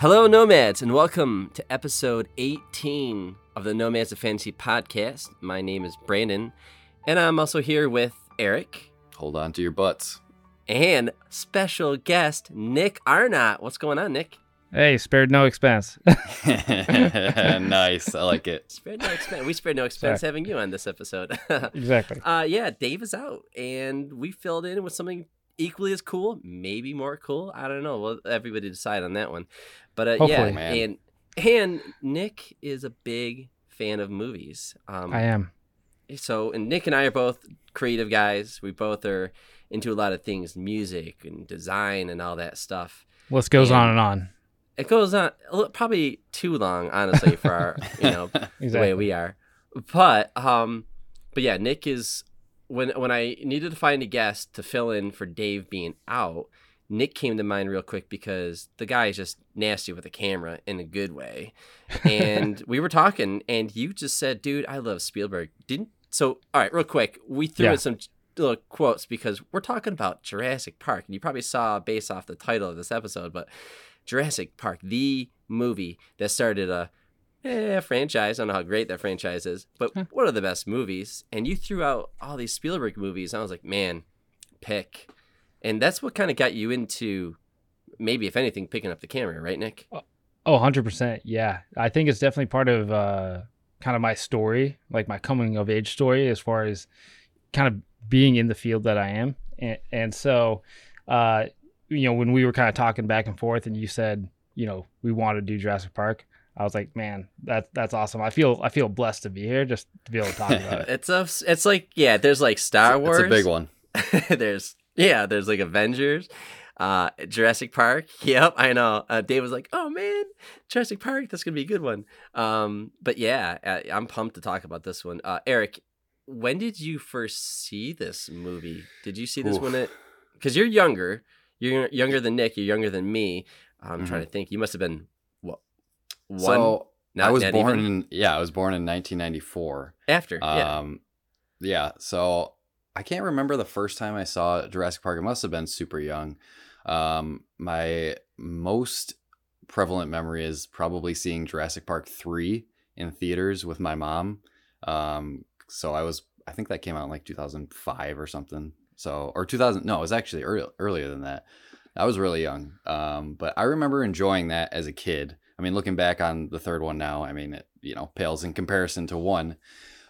Hello, Nomads, and welcome to episode 18 of the Nomads of Fantasy podcast. My name is Brandon, and I'm also here with Eric Hold on to your butts. and special guest Nick Arnot. What's going on, Nick? Hey, spared no expense. nice. I like it. Spared no expense. We spared no expense having you on this episode. exactly. uh, yeah, Dave is out, and we filled in with something equally as cool, maybe more cool. I don't know. Well, everybody decide on that one. But uh, yeah, Man. and and Nick is a big fan of movies. Um, I am. so and Nick and I are both creative guys. We both are into a lot of things, music and design and all that stuff. List goes And- on and on. It goes on probably too long, honestly, for our you know the way we are. But um, but yeah, Nick is when when I needed to find a guest to fill in for Dave being out. Nick came to mind real quick because the guy is just nasty with a camera in a good way. And we were talking, and you just said, "Dude, I love Spielberg." Didn't so? All right, real quick, we threw Yeah. in some little quotes because we're talking about Jurassic Park, and you probably saw based off the title of this episode, but Jurassic Park, the movie that started a eh, franchise. I don't know how great that franchise is, but Huh. one of the best movies. And you threw out all these Spielberg movies. And I was like, man, pick. And that's what kind of got you into maybe, if anything, picking up the camera, right, Nick? Oh, 100%. Yeah. I think it's definitely part of uh, kind of my story, like my coming of age story, as far as kind of being in the field that I am. And, and so, uh, you know, when we were kind of talking back and forth and you said, you know, we want to do Jurassic Park, I was like, man, that's that's awesome. I feel I feel blessed to be here just to be able to talk about it. It's a, it's like, yeah, there's like Star It's Wars. It's a big one. there's, yeah, there's like Avengers, uh, Jurassic Park. Yep, I know. Uh, Dave was like, oh man, Jurassic Park, that's going to be a good one. Um, but yeah, I, I'm pumped to talk about this one. Uh, Eric, when did you first see this movie? Did you see this Oof. one at, because you're younger, you're younger than Nick, you're younger than me. I'm trying to think. You must have been, what, one? so I was born even? in yeah, I was born in 1994. after. yeah. Um, yeah. So I can't remember the first time I saw Jurassic Park. It must have been super young. Um, my most prevalent memory is probably seeing Jurassic Park three in theaters with my mom. Um, so I was, I think that came out in like 2005 or something. So or 2000, no, it was actually early, earlier than that. I was really young. Um, but I remember enjoying that as a kid. I mean, looking back on the third one now, I mean, it you know pales in comparison to one.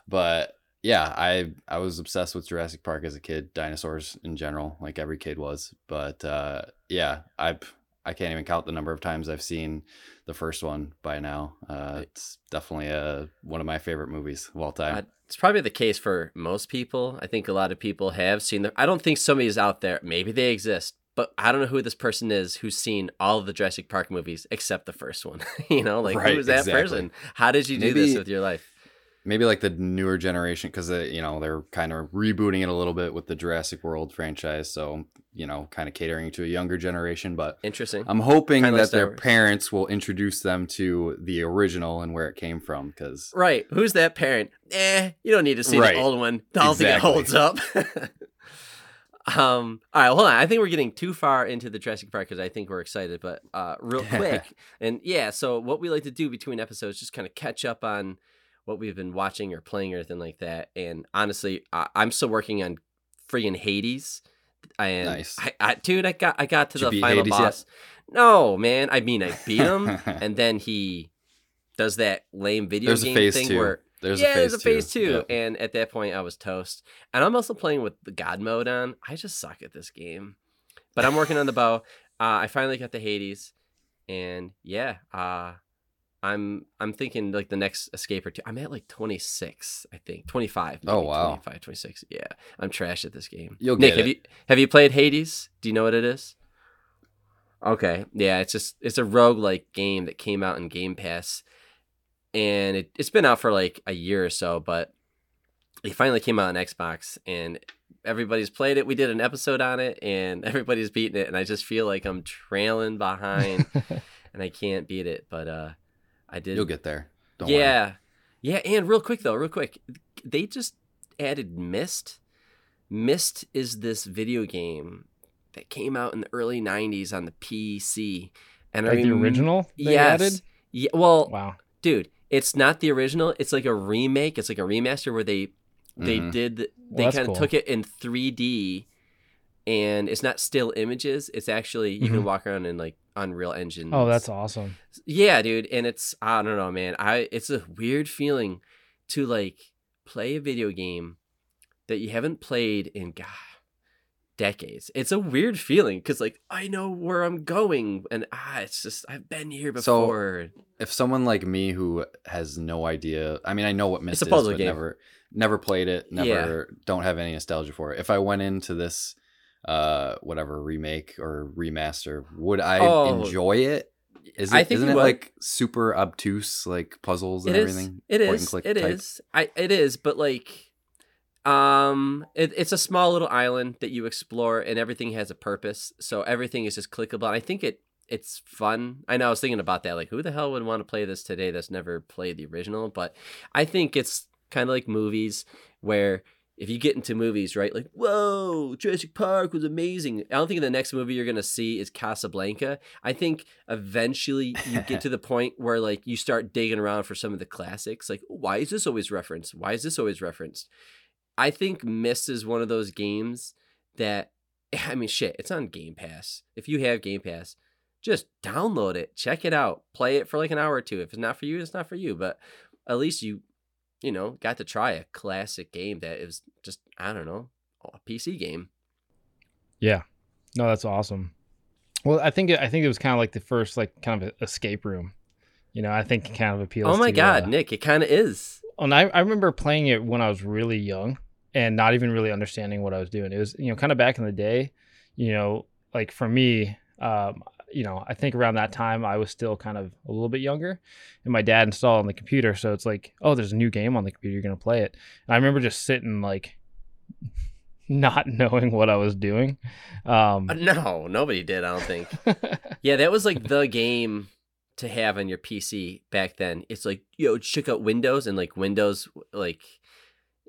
But yeah, I I was obsessed with Jurassic Park as a kid, dinosaurs in general, like every kid was. But uh, yeah, I I can't even count the number of times I've seen the first one by now. Uh, it's definitely a one of my favorite movies of all time. Uh, it's probably the case for most people. I think a lot of people have seen the. I don't think somebody's out there. Maybe they exist, but I don't know who this person is who's seen all of the Jurassic Park movies except the first one. you know, like Right, who's that exactly. person? How did you do Maybe- this with your life? maybe like the newer generation because you know they're kind of rebooting it a little bit with the Jurassic World franchise, so you know kind of catering to a younger generation. But Interesting. I'm hoping Kinda that their Wars. parents will introduce them to the original and where it came from because right. Who's that parent? Eh, you don't need to see Right. the old one. I don't think it holds up. um. All right. Hold on. I think we're getting too far into the Jurassic Park because I think we're excited. But uh, real quick, and yeah. So what we like to do between episodes, just kind of catch up on what we've been watching or playing or anything like that. And honestly, I, I'm still working on friggin' Hades. And Nice. I, I, dude, I got I got to Did the final Hades yet? boss. No, man. I mean, I beat him, and then he does that lame video there's game thing two. where there's yeah, a phase there's a phase two. two, Yep. and at that point, I was toast. And I'm also playing with the God mode on. I just suck at this game, but I'm working on the bow. Uh, I finally got the Hades, and yeah, uh, I'm I'm thinking like the next escape or two. I'm at like 26, I think 25. Oh, wow. 25, 26. Yeah, I'm trash at this game. You'll Nick, get have it. you have you played Hades? Do you know what it is? Okay, yeah, it's just it's a roguelike game that came out in Game Pass, and it it's been out for like a year or so, but it finally came out on Xbox, and everybody's played it. We did an episode on it, and everybody's beating it, and I just feel like I'm trailing behind, and I can't beat it. But uh, I did. You'll get there. Don't worry. yeah, yeah, and real quick though, real quick, they just added Myst. Myst is this video game that came out in the early 90s on the PC And Like I the original they Yes. added? Yeah. Well, Wow. dude, it's not the original. It's like a remake. It's like a remaster where they they Mhm. did the- Well, they that's kind of cool. took it in 3D, and it's not still images. It's actually you can Mhm. walk around in like Unreal Engine. Oh, that's awesome. yeah, dude. And it's I don't know, man. I it's a weird feeling to like play a video game that you haven't played in God decades. It's a weird feeling because like I know where I'm going, and ah, it's just I've been here before. So, if someone like me who has no idea, I mean, I know what Myst a is, puzzle but game. never, never played it, never, Yeah. don't have any nostalgia for it. If I went into this, uh, whatever remake or remaster, would I Oh. enjoy it? Is it? I think isn't it would. like super obtuse, like puzzles and It is. everything? It Point and is. It type? is. I. It is. But like, um, it, it's a small little island that you explore, and everything has a purpose. So everything is just clickable. And I think it. It's fun. I know. I was thinking about that. Like, who the hell would want to play this today? That's never played the original. But I think it's kind of like movies where. If you get into movies, right, like, whoa, Jurassic Park was amazing. I don't think the next movie you're going to see is Casablanca. I think eventually you get to the point where like you start digging around for some of the classics like why is this always referenced why is this always referenced i think Myst is one of those games that i mean shit it's on game pass if you have game pass just download it check it out play it for like an hour or two if it's not for you it's not for you but at least you you know got to try a classic game that is just i don't know a pc game Yeah. No, that's awesome. Well, I think it, I think it was kind of like the first like kind of escape room. You know, I think it kind of appeals. oh my to, god uh, nick it kind of is And I, I remember playing it when I was really young and not even really understanding what I was doing. It was, you know, kind of back in the day, you know, like for me, um, you know, I think around that time I was still kind of a little bit younger and my dad installed on the computer. So it's like, oh, there's a new game on the computer. You're going to play it. And I remember just sitting like not knowing what I was doing. Um, Uh, no nobody did i don't think Yeah, that was like the game to have on your PC back then. It's like, yo, check out Windows and like Windows, like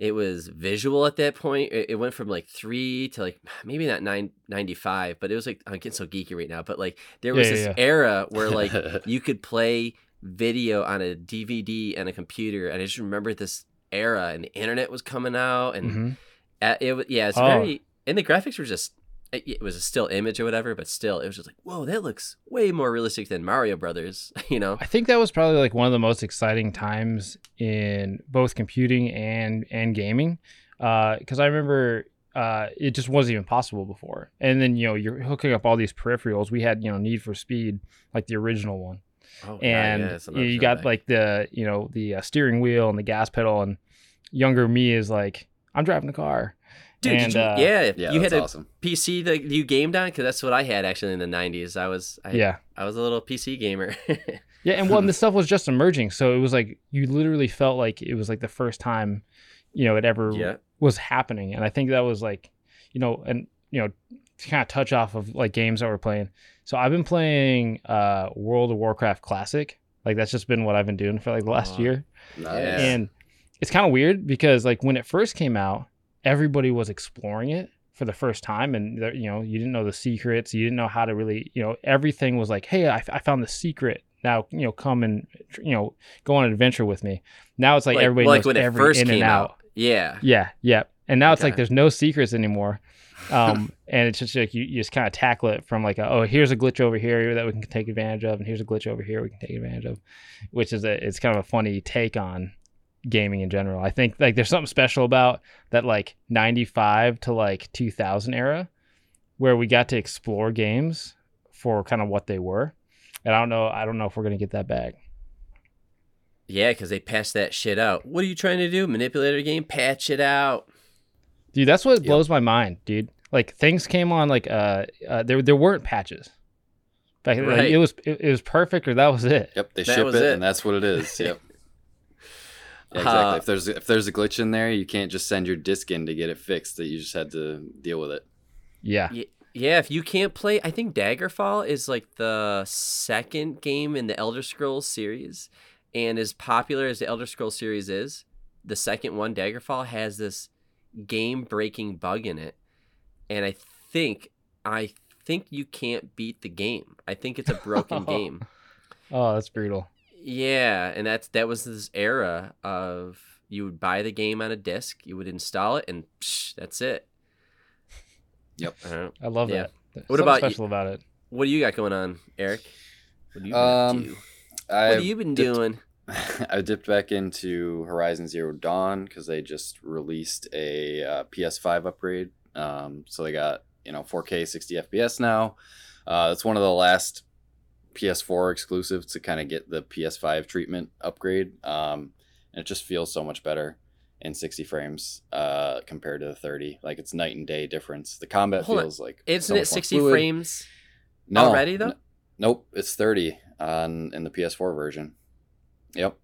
it was visual at that point. It, went from like three to like maybe not nine ninety five, but it was like I'm getting so geeky right now. But like there was Yeah, this yeah, era where like you could play video on a DVD and a computer, and I just remember this era, and the internet was coming out, and mhm. uh, it was yeah, it's Oh. very and the graphics were just it, was a still image or whatever, but still it was just like whoa, that looks way more realistic than Mario Brothers, you know? I think that was probably like one of the most exciting times in both computing and and gaming, because I remember uh, it just wasn't even possible before. And then you know you're hooking up all these peripherals. We had you know Need for Speed, like the original one, Oh, and yeah, it's you, got like the you know the uh, steering wheel and the gas pedal. And younger me is like, I'm driving a car. Dude, and, you, uh, yeah, yeah, you had a awesome. PC that you gamed on because that's what I had actually in the '90s. I was I, yeah. I was a little PC gamer. Yeah, and well, and this stuff was just emerging, so it was like you literally felt like it was like the first time, you know, it ever yeah, was happening, and I think that was like, you know, and you know, to kind of touch off of like games that we're playing. So I've been playing uh World of Warcraft Classic, like that's just been what I've been doing for like the last Oh. year, Nice. And it's kind of weird because like when it first came out, everybody was exploring it for the first time, and there- you know, you didn't know the secrets, you didn't know how to really, you know, everything was like, hey, I, I found the secret. Now you know, come and you know, go on an adventure with me. Now it's like, everybody like knows when it every first in came and out. yeah. Yeah, yeah. And now it's like there's no secrets anymore. Um, and it's just like you, you just kind of tackle it from like, a, oh, here's a glitch over here that we can take advantage of, and here's a glitch over here we can take advantage of, which is a it's kind of a funny take on gaming in general. I think like there's something special about that like 95 to like 2000 era where we got to explore games for kind of what they were. And I don't know I don't know if we're going to get that back. Yeah, because they passed that shit out. What are you trying to do? Manipulate a game? Patch it out. Dude, that's what Yep. blows my mind, dude. Like things came on like uh, uh there there weren't patches. Like, like, Right. it was it, it was perfect or that was it. Yep, they That ship it, it. and that's what it is. Yep. Yeah, exactly. Uh, if there's if there's a glitch in there, you can't just send your disk in to get it fixed. That you just had to deal with it. Yeah. Yeah, yeah, if you can't play, I think Daggerfall is like the second game in the Elder Scrolls series, and as popular as the Elder Scrolls series is, the second one, Daggerfall, has this game-breaking bug in it, and I think, I think you can't beat the game. I think it's a broken game. Oh, that's brutal. Yeah, and that's that was this era of you would buy the game on a disc, you would install it, and psh, that's it. Yep. I I love Yeah. that. What something about you- about it? What do you got going on, Eric? What do you Um, do? I What have you been dipped- doing? I dipped back into Horizon Zero Dawn because they just released a uh, PS5 upgrade. Um, so they got you know 4K 60 FPS now. Uh, that's one of the last PS4 exclusive to kind of get the PS5 treatment upgrade. Um, and it just feels so much better in 60 frames uh, compared to the 30. Like it's night and day difference. The combat Hold on. feels like Isn't so it 60 fluid. frames No, already, though? n- nope, it's 30 on in the PS4 version. Yep.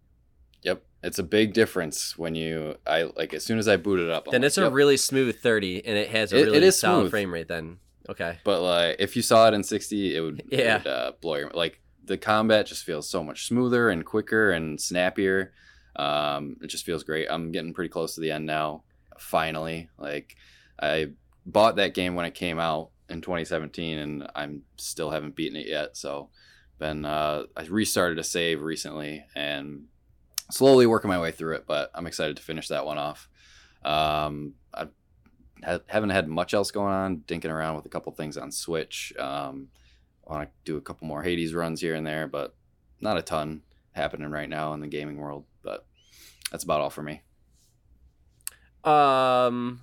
Yep. It's a big difference when you I like as soon as I boot it up. I'm Then like, it's a yep. really smooth 30 and it has a It- it really is solid smooth. frame rate then. Okay. but like if you saw it in 60, it would, it Yeah. would uh, blow your like the combat just feels so much smoother and quicker and snappier. Um, it just feels great. I'm getting pretty close to the end now. Finally, like I bought that game when it came out in 2017, and I'm still haven't beaten it yet. So, been uh, I restarted a save recently and slowly working my way through it. But I'm excited to finish that one off. Um, ha- haven't had much else going on. Dinking around with a couple things on Switch. Um, want to do a couple more Hades runs here and there, but not a ton happening right now in the gaming world. But that's about all for me. Um,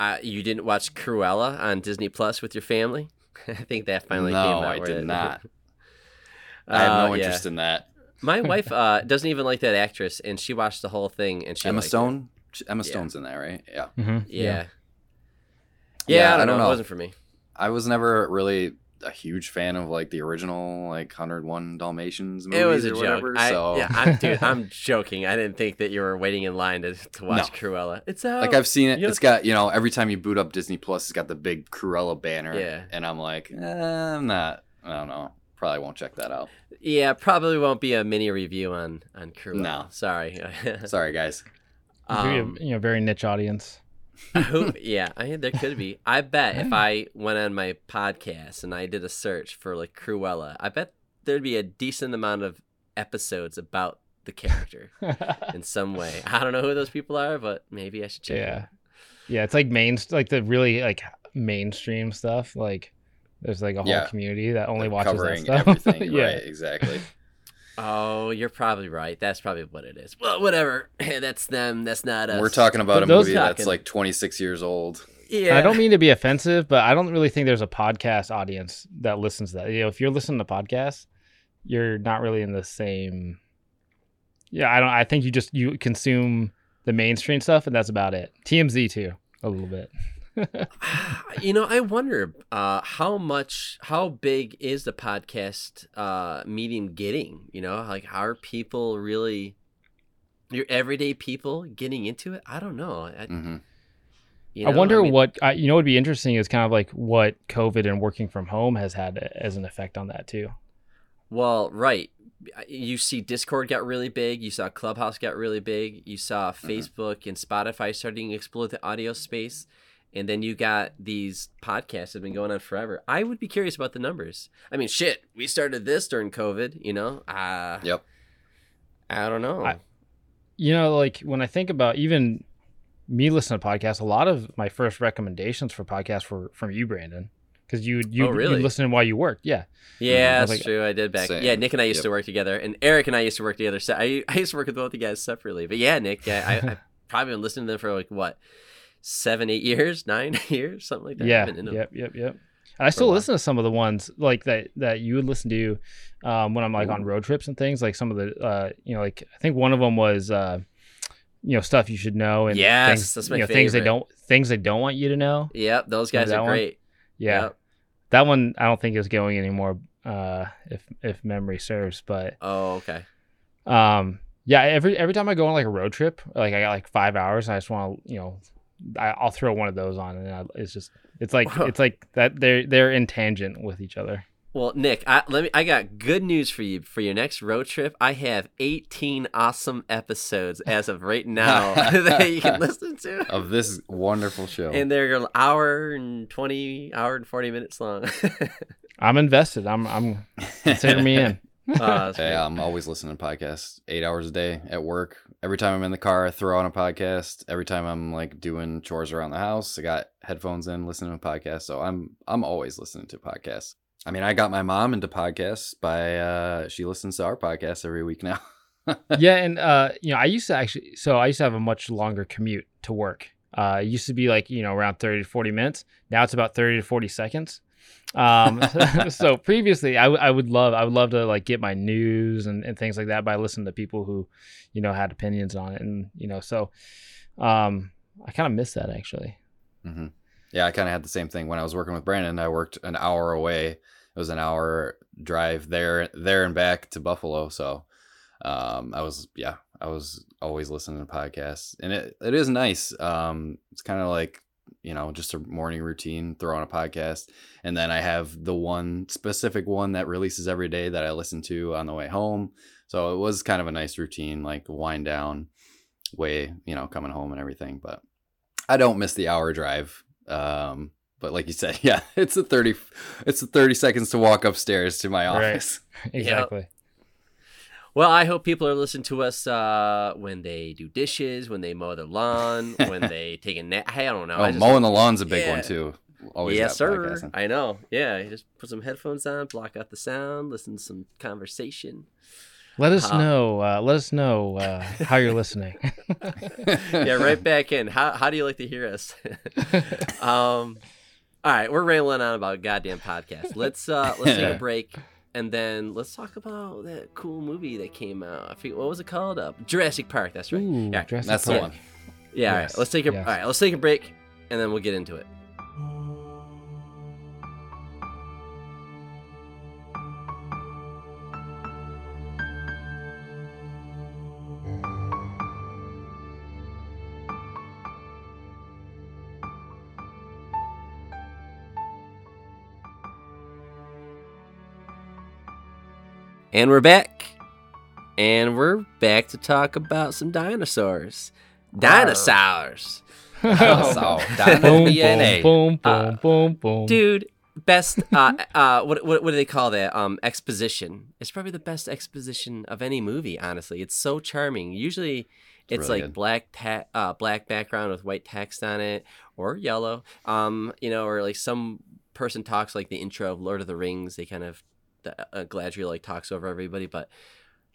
uh, you didn't watch Cruella on Disney Plus with your family? I think that finally No, came out. No, I where did it- not. I have Uh, no yeah. interest in that. My wife uh, doesn't even like that actress, and she watched the whole thing. And she Emma liked it. Stone. Emma Yeah. Stone's in that, right? Yeah. Mm-hmm. Yeah. yeah. Yeah, I don't, I don't know. know. It wasn't for me. I was never really a huge fan of like the original like 101 Dalmatians movies It was a or joke. whatever. I, so yeah, I'm, dude, I'm joking. I didn't think that you were waiting in line to, to watch No. Cruella. It's out. like I've seen it. You It's got you know every time you boot up Disney Plus, it's got the big Cruella banner. Yeah. and I'm like, eh, I'm not. I don't know. Probably won't check that out. yeah, probably won't be a mini review on on Cruella. No. sorry. Sorry, guys. um, you know, very niche audience. Who, yeah, I there could be. I bet if I went on my podcast and I did a search for like Cruella, I bet there'd be a decent amount of episodes about the character in some way. I don't know who those people are, but maybe I should check. yeah, out. yeah. It's like main, like the really like mainstream stuff. Like there's like a whole Yeah. community that only watches Covering that stuff. everything. yeah, Right. Exactly. Oh, you're probably right. That's probably what it is. Well, whatever. that's them. That's not us. We're talking about But a movie talking- that's like 26 years old. Yeah. I don't mean to be offensive, but I don't really think there's a podcast audience that listens to that. You know, if you're listening to podcasts, you're not really in the same. Yeah, I don't. I think you just you consume the mainstream stuff, and that's about it. TMZ too, a little bit. You know, I wonder uh, how much, how big is the podcast uh, medium getting? You know, like how are people really, your everyday people getting into it? I don't know. I, hmm you I know, wonder mean, what I, you know would be interesting is kind of like what COVID and working from home has had as an effect on that too. Well, right. You see, Discord got really big. You saw Clubhouse got really big. You saw Mm-hmm. Facebook and Spotify starting to explore the audio space. And then you got these podcasts that have been going on forever. I would be curious about the numbers. I mean, shit, we started this during COVID, you know? Uh, Yep. I don't know. I- You know, like when I think about even me listening to podcasts, a lot of my first recommendations for podcasts were from you, Brandon, because you you Oh, really? you listened while you worked. Yeah, yeah, that's like- true. I did back. Same. Yeah, Nick and I used Yep. to work together. And Eric and I used to work together. So I, I used to work with both of you guys separately. But yeah, Nick, yeah, I, I've probably been listening to them for like, what, seven, eight years, nine years, something like that. Yeah, yep, yep, yep. And I still listen to some of the ones like that that you would listen to um, when I'm like on road trips and things. Like some of the, uh, you know, like I think one of them was, uh, you know, stuff you should know and Yes, things, that's my you know, things they don't things they don't want you to know. Yep, those guys are one? great. Yeah, Yep. that one I don't think is going anymore. Uh, if if memory serves, but Oh, okay. um, yeah, every every time I go on like a road trip, like I got like five hours, and I just want to, you know, I, I'll throw one of those on, and I, it's just it's like Wow. it's like that they're they're in tangent with each other. Well, Nick, I let me I got good news for you for your next road trip. I have 18 awesome episodes as of right now that you can listen to. of this wonderful show. And they're an hour and 20 hour and 40 minutes long. I'm invested. I'm I'm consider me in. Uh, Hey. I'm always listening to podcasts, eight hours a day at work. Every time I'm in the car, I throw on a podcast. Every time I'm like doing chores around the house, I got headphones in, listening to podcasts. So I'm I'm always listening to podcasts. I mean, I got my mom into podcasts by uh she listens to our podcast every week now. yeah, and uh, you know, I used to actually, so I used to have a much longer commute to work. Uh, it used to be like you know around thirty to forty minutes. Now it's about thirty to forty seconds. Um, so previously, I, w- I would love, I would love to like get my news and, and things like that by listening to people who, you know, had opinions on it, and you know, so, um, I kind of miss that actually. hmm Yeah, I kind of had the same thing when I was working with Brandon. I worked an hour away. It was an hour drive there, there and back to Buffalo. So, um, I was yeah, I was always listening to podcasts, and it it is nice. Um, it's kind of like you know just a morning routine. Throw on a podcast, and then I have the one specific one that releases every day that I listen to on the way home. So it was kind of a nice routine, like wind down way, you know, coming home and everything. But I don't miss the hour drive. Um, but like you said, yeah, it's a thirty, it's a thirty seconds to walk upstairs to my Right. office. Exactly. Well, I hope people are listening to us uh, when they do dishes, when they mow their lawn, when they take a nap. Hey, I don't know. Oh, I just- mowing the lawn's a big Yeah. one too. Always yes, sir. podcasting. I know. Yeah, you just put some headphones on, block out the sound, listen to some conversation. Let us Uh, know. Uh, let us know uh, how you're listening. yeah, right back in. How how do you like to hear us? um, all right, we're rambling on about goddamn podcast. Let's uh let's take a break and then let's talk about that cool movie that came out. I forget what was it called? Uh, Jurassic Park. That's right. Ooh, yeah, Jurassic That's the one. yeah. All right, let's take a yes. all right. Let's take a break and then we'll get into it. And we're back. And we're back to talk about some dinosaurs. Dinosaurs. Dino boom, DNA. boom, boom, Uh, boom, boom, boom. Dude, best uh uh what, what what do they call that? Um exposition. It's probably the best exposition of any movie, honestly. It's so charming. Usually it's, really like good. black ta- uh black background with white text on it or yellow. Um, you know, or like some person talks like the intro of Lord of the Rings. They kind of uh, Galadriel like talks over everybody, but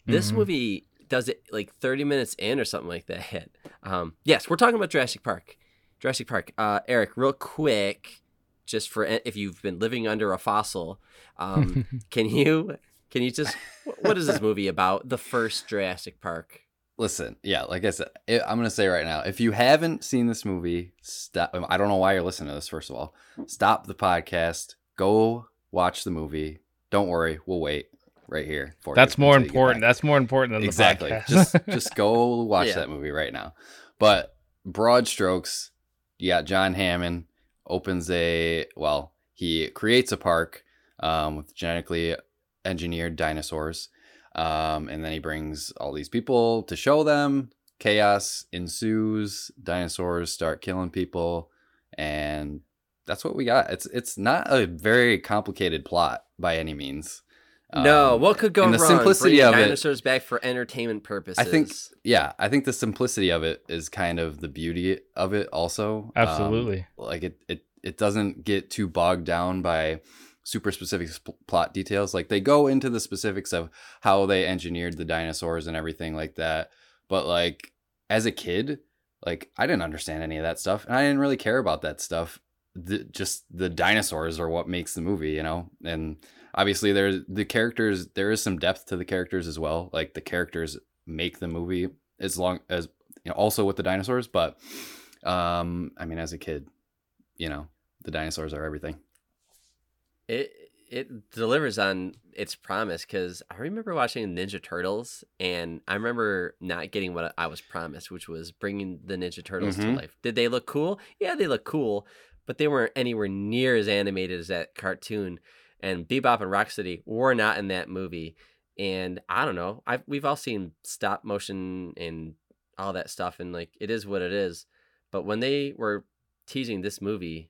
this Mhm. movie does it like 30 minutes in or something like that. Um, yes, we're talking about Jurassic Park. Jurassic Park. Uh, Eric, real quick, just for if you've been living under a fossil, um, can you can you just what is this movie about? The first Jurassic Park. Listen, yeah, like I said, I'm gonna say right now, if you haven't seen this movie, stop. I don't know why you're listening to this. First of all, stop the podcast. Go watch the movie. Don't worry, we'll wait right here. For you That's more you get important. back. That's more important than exactly. the podcast. just just go watch Yeah. that movie right now. But broad strokes, you got John Hammond opens a well, he creates a park um, with genetically engineered dinosaurs, um, and then he brings all these people to show them. Chaos ensues. Dinosaurs start killing people, and that's what we got. It's it's not a very complicated plot by any means. no, Um, what could go and wrong? the simplicity Bringing of it- dinosaurs back for entertainment purposes. I think yeah, I think the simplicity of it is kind of the beauty of it also. Um, Absolutely. like it it it doesn't get too bogged down by super specific sp- plot details. Like they go into the specifics of how they engineered the dinosaurs and everything like that. But like as a kid, like I didn't understand any of that stuff and I didn't really care about that stuff. The, just the dinosaurs are what makes the movie, you know? And obviously there's the characters there is some depth to the characters as well. Like the characters make the movie as long as you know also with the dinosaurs, but um I mean as a kid, you know, the dinosaurs are everything. it it delivers on its promise because I remember watching Ninja Turtles and I remember not getting what I was promised, which was bringing the Ninja Turtles to Mhm. life. Did they look cool? Yeah, they look cool, but they weren't anywhere near as animated as that cartoon. and Bebop and Rocksteady were not in that movie. And I don't know. I we've all seen stop motion and all that stuff, and like it is what it is. But when they were teasing this movie,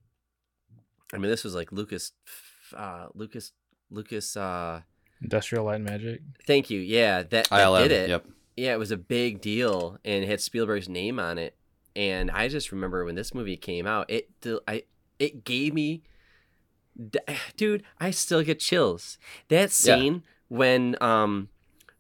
I mean, this was like Lucas, uh, Lucas, Lucas. uh Industrial Light and Magic. Thank you. Yeah, that, that ILM, did it. Yep. Yeah, it was a big deal and it had Spielberg's name on it. And I just remember when this movie came out, it I it gave me dude, I still get chills. That scene when um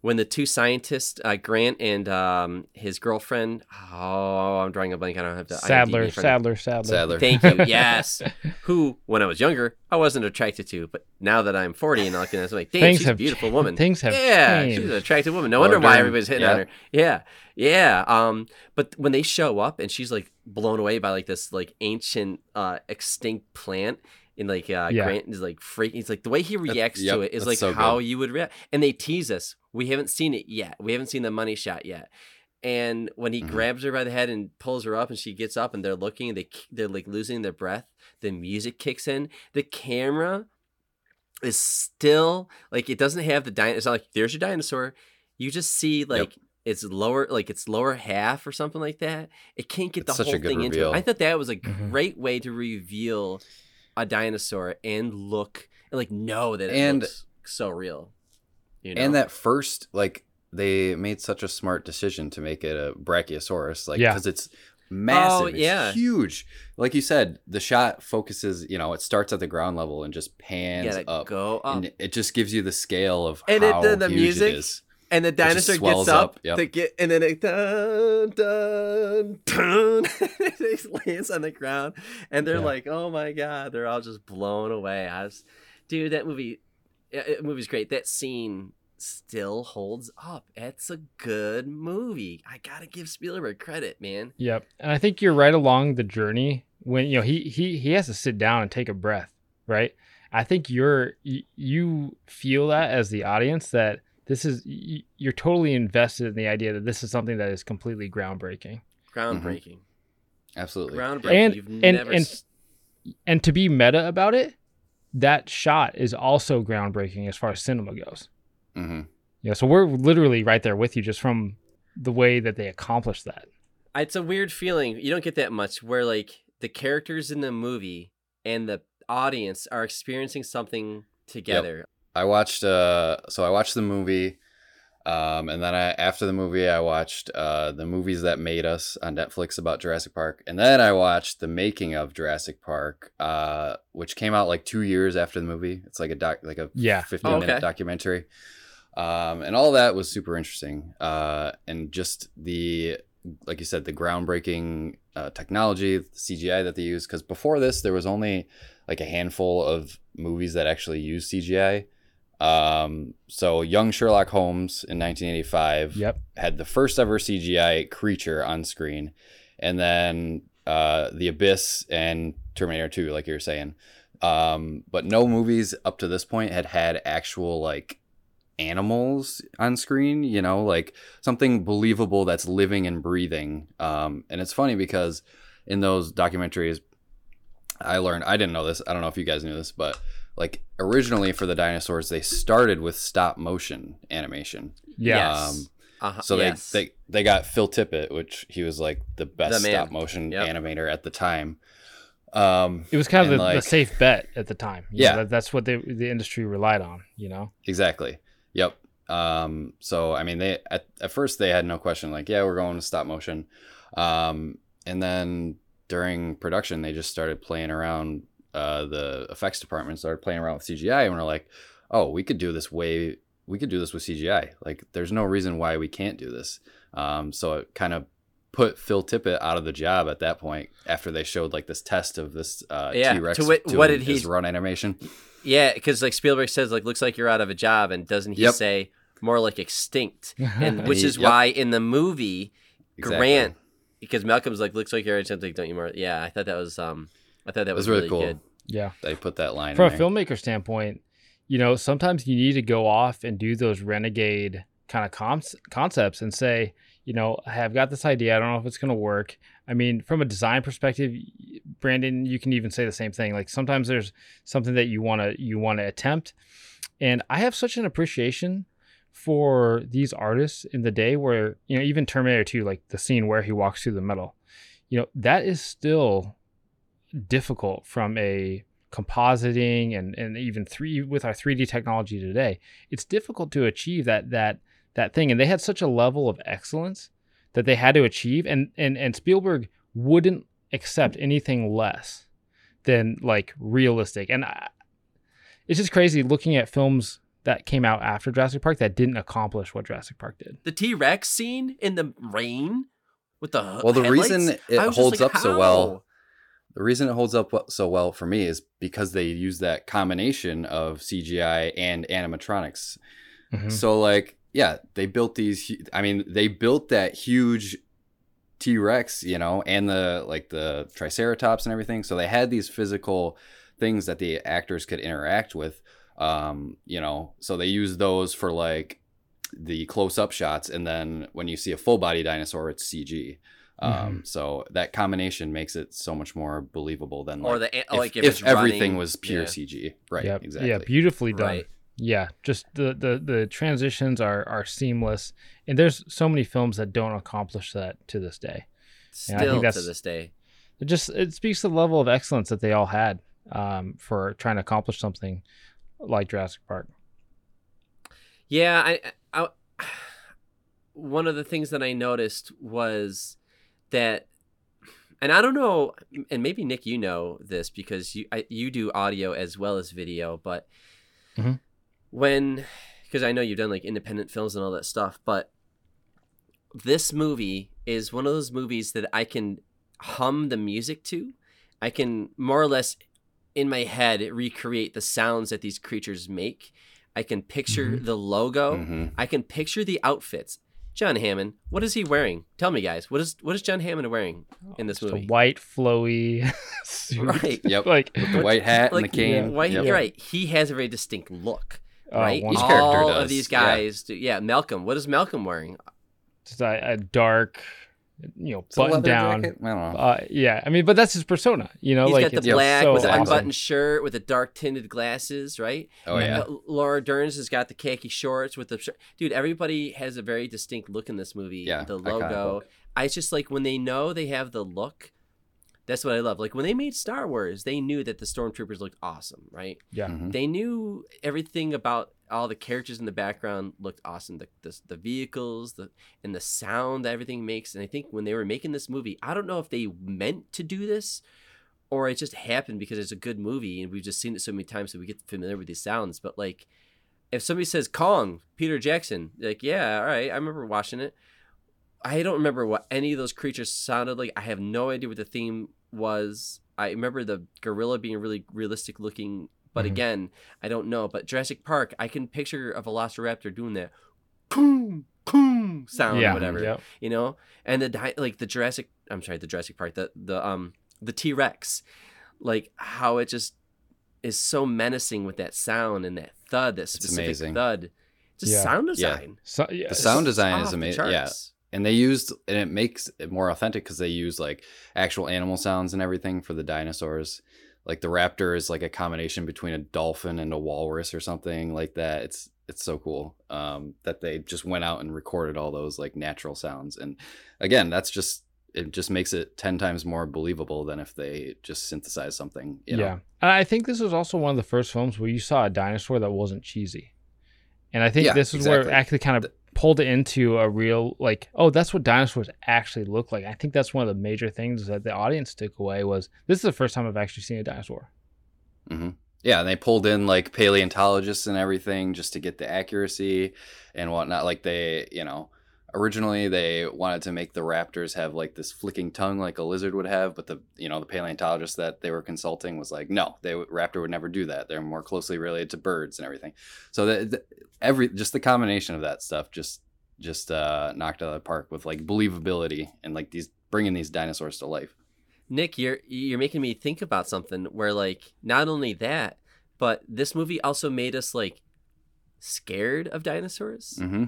when the two scientists, uh, Grant and um his girlfriend, oh, I'm drawing a blank. I don't have the Sattler, in front of me. Sattler, Sattler. Sattler. Thank you. Yes. Who, when I was younger, I wasn't attracted to, but now that I'm 40 and looking at this, I'm like, damn, Things she's a beautiful cha- woman. things have yeah, she's an attractive woman. No Laura wonder why everybody's hitting yeah. on her. Yeah, yeah. Um, but when they show up and she's like blown away by like this like ancient uh extinct plant. And like uh, Yeah. Grant is like freaking. He's like the way he reacts yep, to it is like so how good. you would react. And they tease us. We haven't seen it yet. We haven't seen the money shot yet. And when he Mhm. grabs her by the head and pulls her up, and she gets up, and they're looking, and they they're like losing their breath. The music kicks in. The camera is still like it doesn't have the dinosaur. It's not like there's your dinosaur. You just see like it's lower, like its lower half or something like that. It can't get It's the whole good thing into it. I thought that was a Mhm. great way to reveal a dinosaur and look and like know that it And- looks so real. You know? And that first, like, they made such a smart decision to make it a Brachiosaurus, like, Yeah. because it's oh, massive, Oh, it's yeah. huge. Like you said, the shot focuses, you know, it starts at the ground level and just pans gotta up, go up. and it just gives you the scale of And it- how the- the huge music, it is. and the dinosaur gets up, up, yep. to get, and then it dun dun dun. it lands on the ground, and they're Yeah. like, "Oh my god!" They're all just blown away. I was, dude, that movie, yeah, that movie's great. That scene still holds up. It's a good movie. I gotta give Spielberg credit, man. Yep. And I think you're right along the journey when you know he he he has to sit down and take a breath, right? I think you're you feel that as the audience that this is you're totally invested in the idea that this is something that is completely groundbreaking. Groundbreaking. Mm-hmm. Absolutely. Groundbreaking. And- You've and- never. and- s- And to be meta about it, that shot is also groundbreaking as far as cinema goes. hmm Yeah, so we're literally right there with you just from the way that they accomplished that. it's a weird feeling. You don't get that much where like the characters in the movie and the audience are experiencing something together. I watched uh so I watched the movie um and then I after the movie I watched uh the movies that made us on Netflix about Jurassic Park and then I watched the making of Jurassic Park uh which came out like 2 years after the movie. It's like a doc like a Yeah. 15 Oh, minute okay. documentary. Um and all that was super interesting. Uh and just the like you said the groundbreaking uh, technology, the CGI that they use cuz before this there was only like a handful of movies that actually use CGI. Um, so young Sherlock Holmes in 1985 Yep. had the first ever CGI creature on screen, and then uh, The Abyss and Terminator 2, like you were saying. Um, but no movies up to this point had had actual like animals on screen. You know, like something believable that's living and breathing. Um, and it's funny because in those documentaries, I learned I didn't know this. I don't know if you guys knew this, but like originally for the dinosaurs, they started with stop motion animation. Yeah. Yes. Um, Uh-huh, so yes. they, they they got Phil Tippett, which he was like the best The stop motion Yep. animator at the time. Um, It was kind of and, the, like- the safe bet at the time. You know, Yeah. that, that's what the the industry relied on. You know. Exactly. Yep. Um, so I mean, they at, at first they had no question, like, yeah, we're going to stop motion. Um, and then during production, they just started playing around. Uh, the effects department started playing around with CGI, and we're like, oh, we could do this way. We could do this with CGI. Like, there's no reason why we can't do this. Um, so it kind of put Phil Tippett out of the job at that point after they showed like this test of this uh, Yeah, T-Rex to wit- what doing did he- his run animation. Yeah, because like Spielberg says, like looks like you're out of a job, and doesn't he Yep. say more like extinct? And which He- is yep. why in the movie Exactly. Grant, because Malcolm's like looks like you're out of something, don't you more? Yeah, I thought that was um, I thought that It was, was really really, cool. good. yeah. They put that line From in a there. filmmaker standpoint, you know, sometimes you need to go off and do those renegade kind of cons- concepts and say, you know, I have got this idea. I don't know if it's going to work. I mean, from a design perspective, Brandon, you can even say the same thing. Like sometimes there's something that you want to you want to attempt, and I have such an appreciation for these artists in the day where you know even Terminator 2, like the scene where he walks through the metal, you know that is still difficult from a compositing and and even three with our 3D technology today. It's difficult to achieve that that that thing, and they had such a level of excellence that they had to achieve, and and and Spielberg wouldn't accept anything less than like realistic. And I, it's just crazy looking at films that came out after Jurassic Park that didn't accomplish what Jurassic Park did. The T Rex scene in the rain with the Well, the headlights, reason it holds like, up so well, how? The reason it holds up so well for me is because they use that combination of CGI and animatronics. Mhm. So like, yeah, they built these. I mean, they built that huge T Rex, you know, and the like the Triceratops and everything. So they had these physical things that the actors could interact with. Um, you know, so they use those for like the close up shots, and then when you see a full body dinosaur, it's CG. Um, so that combination makes it so much more believable than like or the if, like if, if everything running, was pure yeah. CG, right? Yep. Exactly. Yeah, beautifully done. Right. Yeah, just the, the the transitions are are seamless, and there's so many films that don't accomplish that to this day. Yeah, I think Still to this day. It just it speaks to the level of excellence that they all had um, for trying to accomplish something like Jurassic Park. Yeah, I, I, one of the things that I noticed was that, and I don't know, and maybe Nick, you know this because you I, you do audio as well as video, but Mhm. when, because I know you've done like independent films and all that stuff, but this movie is one of those movies that I can hum the music to. I can more or less in my head recreate the sounds that these creatures make. I can picture the logo. Mhm. I can picture the outfits. John Hammond, what is he wearing? Tell me, guys. What is what is John Hammond wearing in this Just a movie? white flowy suit. Right. Yep. Like With the white hat and the Like, cane. White, Yep. you're right. He has a very distinct look. uh, Right, one- Each character all does, of these yeah. guys. Do, yeah, Malcolm. What is Malcolm wearing? just a, a dark, you know, It's button down. jacket? I don't know. Uh, yeah, I mean, but that's his persona. You know, He's like got the it's black so with the awesome. unbuttoned shirt with the dark tinted glasses, right? oh yeah. Uh, Laura Dern's has got the khaki shorts with the shirt. Dude, everybody has a very distinct look in this movie. Yeah, the logo. look. I just like when they know they have the look. That's what I love. Like when they made Star Wars, they knew that the stormtroopers looked awesome, right? Yeah. Mhm. They knew everything about all the characters in the background looked awesome. The, the the vehicles, the and the sound that everything makes. And I think when they were making this movie, I don't know if they meant to do this or it just happened because it's a good movie and we've just seen it so many times so we get familiar with these sounds. But like if somebody says Kong, Peter Jackson, like, yeah, all right, I remember watching it. I don't remember what any of those creatures sounded like. I have no idea what the theme was. I remember the gorilla being really realistic looking, but Mhm. again, I don't know. But Jurassic Park, I can picture a velociraptor doing that boom, boom sound yeah, whatever, Yep. you know? And the di- like the Jurassic, I'm sorry, the Jurassic Park, the the um the T Rex, like how it just is so menacing with that sound and that thud, that specific amazing. thud. Just Yeah. sound Yeah. design. So, yeah, The sound design is amazing. Yeah. And they used and it makes it more authentic because they use like actual animal sounds and everything for the dinosaurs. Like the raptor is like a combination between a dolphin and a walrus or something like that. It's it's so cool um, that they just went out and recorded all those like natural sounds. And again, that's just it just makes it ten times more believable than if they just synthesize something. You know? yeah. And I think this was also one of the first films where you saw a dinosaur that wasn't cheesy. And I think Yeah, this is where it actually kind of pulled into a real like, oh, that's what dinosaurs actually look like. I think that's one of the major things that the audience took away was this is the first time I've actually seen a dinosaur. Mm-hmm. Yeah, and they pulled in like paleontologists and everything just to get the accuracy and whatnot. Like they, you know, originally they wanted to make the raptors have like this flicking tongue like a lizard would have, but the you know the paleontologist that they were consulting was like, no, they would- raptor would never do that. They're more closely related to birds and everything. So the, the every just the combination of that stuff just just uh, knocked out of the park with like believability and like these bringing these dinosaurs to life. Nick, you're you're making me think about something where like not only that, but this movie also made us like scared of dinosaurs. hmm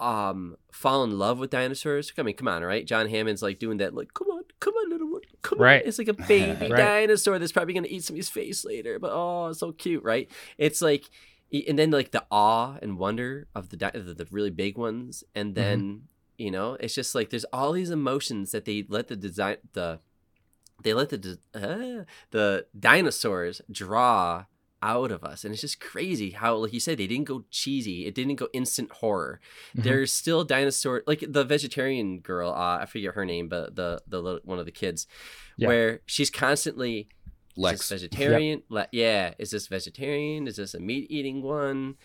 Um, fall in love with dinosaurs. I mean, come on, right? John Hammond's like doing that, like, come on, come on, little one, come Right. on, it's like a baby Right. dinosaur that's probably gonna eat somebody's face later. But oh, so cute, right? It's like, and then like the awe and wonder of the di- the, the really big ones, and Mm-hmm. then you know, it's just like there's all these emotions that they let the design the they let the uh, the dinosaurs draw out of us. And it's just crazy how like you said they didn't go cheesy. It didn't go instant horror. Mhm. there's still dinosaur like the vegetarian girl uh, i forget her name but the the little, one of the kids Yeah. where she's constantly Lex. vegetarian? Le- yeah. Is this vegetarian? Is this a meat eating one?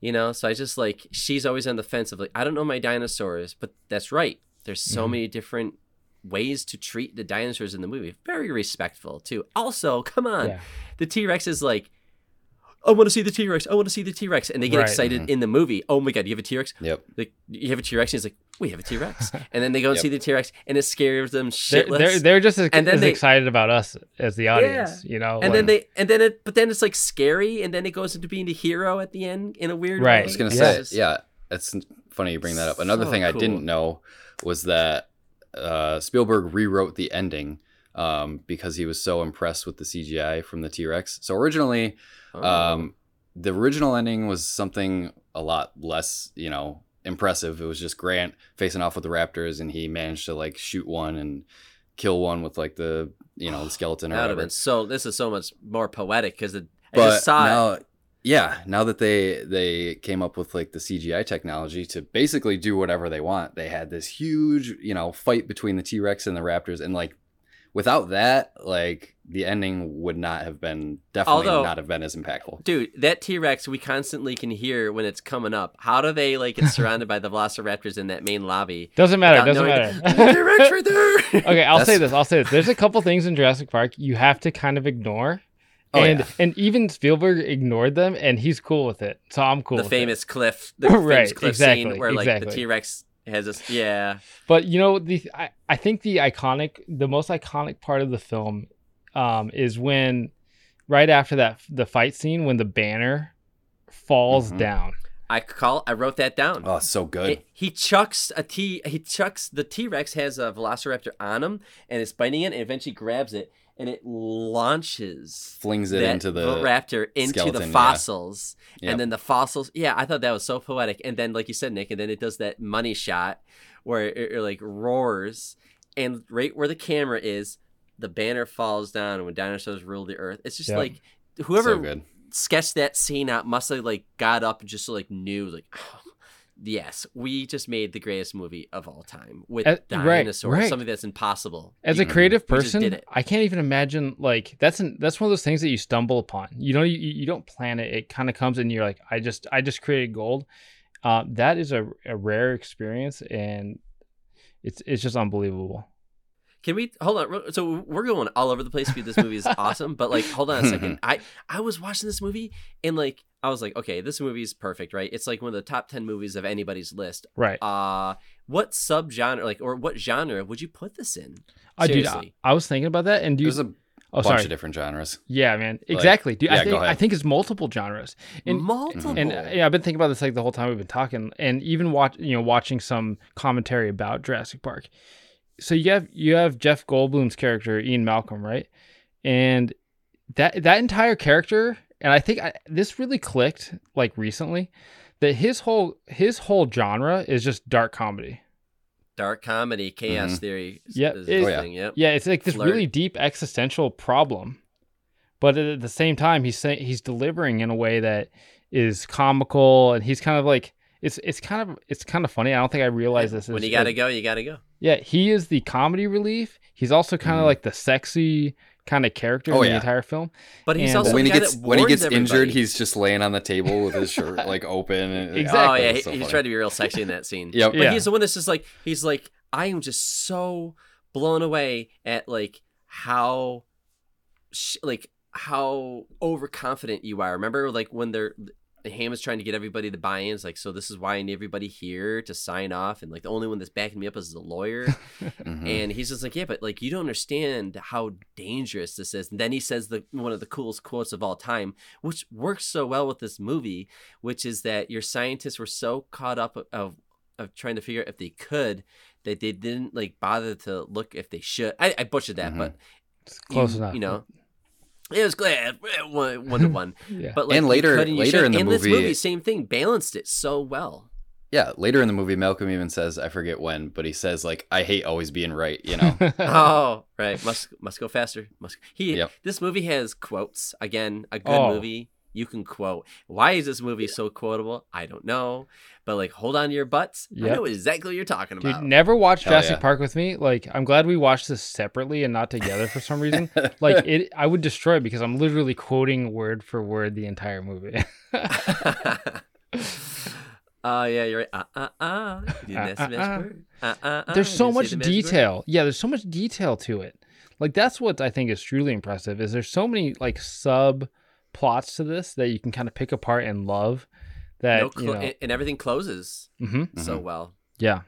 You know so i just like she's always on the fence of like i don't know my dinosaurs but that's right. There's so Mhm. many different ways to treat the dinosaurs in the movie. Very respectful too. Also come on. Yeah. the t-rex is like I want to see the T Rex. I want to see the T Rex, and they get Right. excited Mhm. in the movie. Oh my god, you have a T Rex! Yep. Like you have a T Rex, and he's like, we have a T Rex, and then they go and Yep. see the T Rex, and it scares them They're, shitless. they're, they're just as, And then as they- excited about us as the audience, you know? and like- then they and then it but then it's like scary and then it goes into being the hero at the end in a weird Right. way. I was gonna Yeah. say, yeah, it's funny you bring that up. Another So thing I cool. didn't know was that uh, Spielberg rewrote the ending um, because he was so impressed with the CGI from the T Rex. So originally, Oh. um, the original ending was something a lot less, you know, impressive. It was just Grant facing off with the Raptors, and he managed to like shoot one and kill one with like the you know the skeleton or that would have whatever. been so this is so much more poetic because I but just saw now, it. yeah, now that they they came up with like the CGI technology to basically do whatever they want, they had this huge you know fight between the T Rex and the Raptors, and like without that, like the ending would not have been definitely Although- not have been as impactful. Dude, that T Rex we constantly can hear when it's coming up. How do they like get surrounded by the Velociraptors in that main lobby? doesn't matter. Doesn't matter. T-Rex right there. okay, I'll say this. I'll say this. There's a couple things in Jurassic Park you have to kind of ignore. Oh, and yeah. and even Spielberg ignored them, and he's cool with it. So I'm cool. the with it. famous cliff, the Right, famous cliff exactly, scene where like the. T Rex has this. Yeah, But you know, the I, I think the iconic, the most iconic part of the film, um, is when right after that the fight scene when the banner falls Mhm. down. I call. I wrote that down. Oh, so good. It- he chucks a T. He chucks the T Rex has a Velociraptor on him, and it's biting it, and eventually grabs it, and it launches Flings it into the raptor into skeleton, the yeah. fossils, Yep. and then the fossils. Yeah, I thought that was so poetic. And then, like you said, Nick, and then it does that money shot where it, it, like roars, and right where the camera is, the banner falls down, and when dinosaurs rule the earth, it's just Yep. like whoever so sketched that scene out must have like got up and just like knew like oh, yes we just made the greatest movie of all time with Uh, dinosaurs right. something that's impossible As a creative person. I can't even imagine like that's an, that's one of those things that you stumble upon. You know, you, you don't plan it; it kind of comes and you're like, I just I just created gold. Uh, that is a, a rare experience, and it's it's just unbelievable. can we hold on so we're going all over the place because this movie is awesome but like hold on a second i i was watching this movie and like i was like okay this movie is perfect right it's like one of the top 10 movies of anybody's list Right. uh what subgenre like or what genre would you put this in I dude, I, seriously. I was thinking about that, and dude, There's a oh bunch sorry, of different genres. yeah, man, exactly, dude. yeah, I go think I think it's multiple genres, and multiple and uh, yeah, I've been thinking about this like the whole time we've been talking, and even watch you know watching some commentary about Jurassic Park. So you have you have Jeff Goldblum's character Ian Malcolm, right? And that that entire character, and I think I, this really clicked like recently that his whole his whole genre is just dark comedy. dark comedy chaos Mhm. theory is- Yep, is it- Oh, yeah. thing, yep Yeah, it's like this Flirt. really deep existential problem, but at the same time, he's saying he's delivering in a way that is comical, and he's kind of like it's it's kind of it's kind of funny. I don't think I realized this. when you gotta as- go you gotta go Yeah, he is the comedy relief. He's also kind of Mhm. like the sexy kind of character Oh, in the entire film. But he's And- also But when the he guy gets that when he warns gets injured, he's just laying on the table with his shirt like open. And, oh, Exactly. Oh yeah, he, so he's trying to be real sexy in that scene. Yep. But Yeah. he's the one that's just like he's like I am just so blown away at like how sh- like how overconfident you are. Remember like when they're Ham is trying to get everybody to buy in. It's like, so this is why I need everybody here to sign off, and like the only one that's backing me up is the lawyer. Mhm. And he's just like, yeah, but like you don't understand how dangerous this is. And then he says the one of the coolest quotes of all time, which works so well with this movie, which is that your scientists were so caught up of of trying to figure out if they could that they didn't like bother to look if they should. I, I butchered that, Mhm. but It's close you, enough. You know, it was glad one, one to one. Yeah. But like And you later- could later should. in the and this movie- movie, same thing, balanced it so well. Yeah, later in the movie, Malcolm even says, I forget when, but he says like, "I hate always being right," you know. oh, right. Must must go faster. Must he? Yep. This movie has quotes. Again, a good Oh. movie you can quote. Why is this movie so quotable? I don't know. But like, hold on to your butts. I know exactly what you're talking Dude, about. never watch Hell Jurassic yeah. Park with me. Like, I'm glad we watched this separately and not together for some reason. like, it, I would destroy it because I'm literally quoting word for word the entire movie. Oh yeah, you're right. Uh uh uh. You Uh, uh, ask the magic uh. Uh uh uh. there's so much the magic word. detail. Yeah, there's so much detail to it. Like that's what I think is truly impressive. Is there's so many like sub plots to this that you can kind of pick apart and love. That No you know, and, and everything closes Mhm. so Mhm. well. yeah.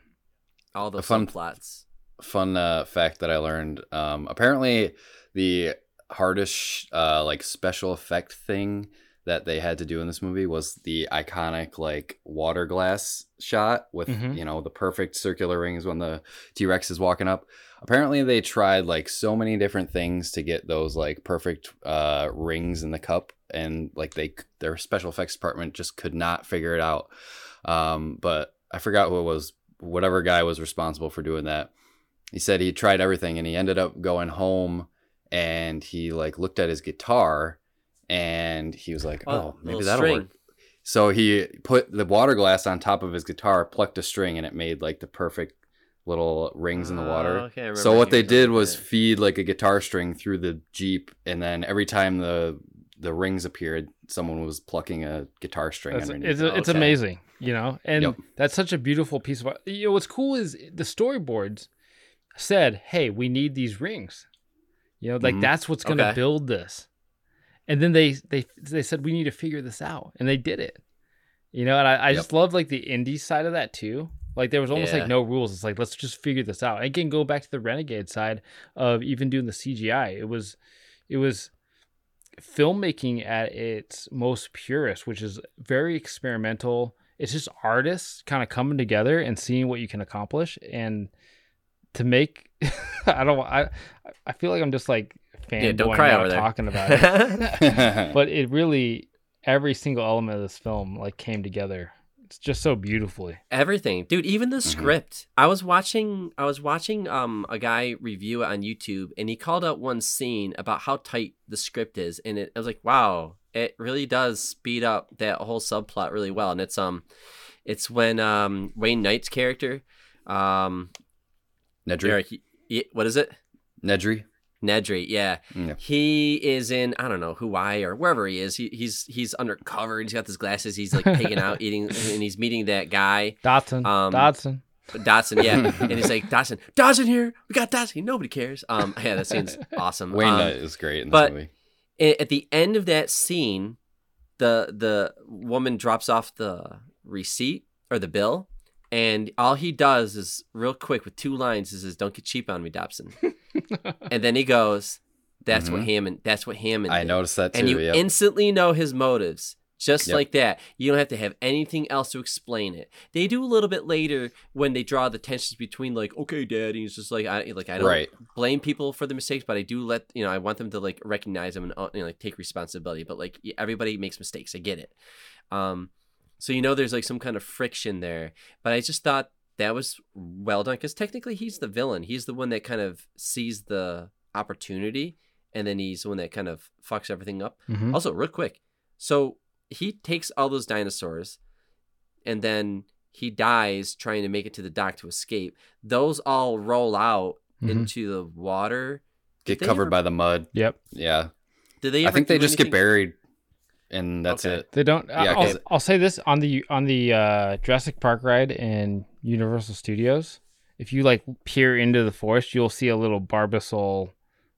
All the fun- plots. Fun uh, fact that I learned. Um, apparently, the hardest uh, like special effect thing that they had to do in this movie was the iconic like water glass shot with Mhm. you know the perfect circular rings when the T-Rex is walking up. Apparently they tried like so many different things to get those like perfect uh rings in the cup and like they their special effects department just could not figure it out. Um but I forgot who it was whatever guy was responsible for doing that. He said he tried everything and he ended up going home and he like looked at his guitar and he was like, "Oh, maybe that'll string. work." So he put the water glass on top of his guitar, plucked a string, and it made like the perfect little rings in the Oh, water. okay, So what they did was that. feed like a guitar string through the Jeep, and then every time the the rings appeared, someone was plucking a guitar string That's, underneath. it's it. it's Okay. amazing, you know, and Yep. that's such a beautiful piece of. art. You know, what's cool is the storyboards said, "Hey, we need these rings." You know, like Mhm. that's what's going to Okay. build this. And then they they they said we need to figure this out, and they did it. You know, and I, I Yep. just love like the indie side of that too. Like there was almost Yeah. like no rules. It's like let's just figure this out. Again, go back to the renegade side of even doing the CGI. It was, it was filmmaking at its most purest, which is very experimental. It's just artists kind of coming together and seeing what you can accomplish, and to make. I don't. I I feel like I'm just like fanboying Yeah, don't cry over there. talking about it, but it really every single element of this film like came together. It's just so beautifully. everything dude even the Mhm. script i was watching i was watching um a guy review it on youtube and he called out one scene about how tight the script is and it I was like wow it really does speed up that whole subplot really well and it's um it's when um wayne knight's character um Nedry. Eric, he- he- what is it Nedry. Nedry yeah Yeah. he is in I don't know Hawaii or wherever he is. He, he's he's undercover. He's got his glasses. He's like pigging out, eating, and he's meeting that guy Dodgson, Um, Dodgson. Dodgson. Yeah, and he's like Dodgson, Dodgson here. We got Dodgson. Nobody cares. Um, yeah, that scene's awesome. Wayne um, is great in this but- movie. at the end of that scene, the the woman drops off the receipt or the bill, and all he does is real quick with two lines is, is "Don't get cheap on me, Dodgson," and then he goes, "That's what Hammond. That's what Hammond." I did." noticed that too. and you yep. instantly know his motives just Yep. like that you don't have to have anything else to explain it they do a little bit later when they draw the tensions between like okay daddy he's just like i like i don't right. blame people for the mistakes but i do let you know i want them to like recognize them and uh, you know, like take responsibility but like everybody makes mistakes i get it um so you know there's like some kind of friction there but i just thought that was well done because technically he's the villain he's the one that kind of sees the opportunity and then he's the one that kind of fucks everything up Mhm. also, real quick, so he takes all those dinosaurs, and then he dies trying to make it to the dock to escape. Those all roll out Mhm. into the water. Get Did they covered ever- by the mud. Yep. Yeah. Did they? I think they do just get buried, and that's Okay. it. They don't. Yeah, I'll, 'cause- I'll say this on the on the uh, Jurassic Park ride in Universal Studios. If you like peer into the forest, you'll see a little Barbasol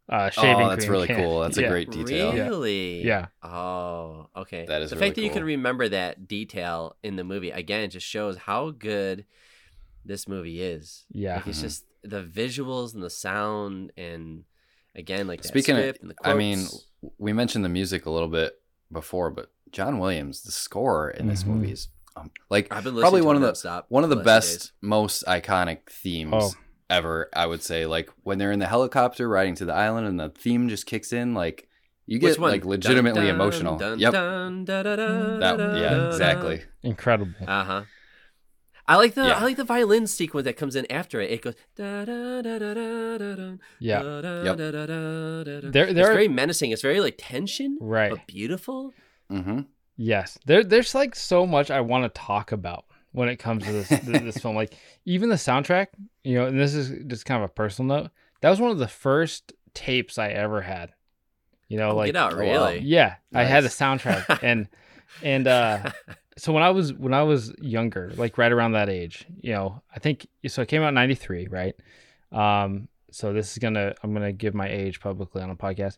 uh, shaving Oh, that's cream really can. cool. That's Yeah. a great detail. Really? Yeah. Oh, okay. That is the really fact that you can remember that detail in the movie again just shows how good this movie is. Yeah. Like, it's Mhm. just the visuals and the sound and again like that Speaking of- and the I mean, we mentioned the music a little bit before, but John Williams, the score in this Mhm. movie is Um, like I've been probably one of the nonstop one of the best, days. most iconic themes Oh. ever. I would say, like when they're in the helicopter riding to the island, and the theme just kicks in, like you get like legitimately Dun, dun, emotional. dun, yep, dun, da, da, da, that yeah, exactly. Incredible. Uh huh. I like the Yeah. I like the violin sequence that comes in after it. It goes da da da da da da da. Yeah. da, da, Yep. da, da, da, da, da. There- it's there are- very menacing. It's very like tension, Right. but beautiful. hmm Yes. There there's like so much I want to talk about when it comes to this th- this film. Like even the soundtrack, you know, and this is just kind of a personal note. That was one of the first tapes I ever had. You know, Oh, like get out, oh, wow. really? yeah, I had a Nice. soundtrack and and uh so when I was when I was younger, like right around that age, you know, I think so it came out in 93, right? Um so this is going to I'm going to give my age publicly on a podcast.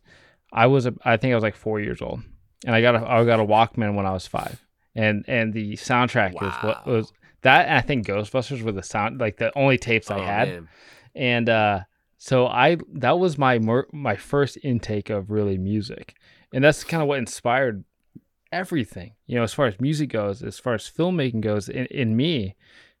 I was a, I think I was like 4 years old. And I got a I got a Walkman when I was 5. And and the soundtrack is what was that and I think Ghostbusters were the sound like the only tapes I Oh, had man. and uh so i that was my my first intake of really music and that's kind of what inspired everything you know as far as music goes as far as filmmaking goes in, in me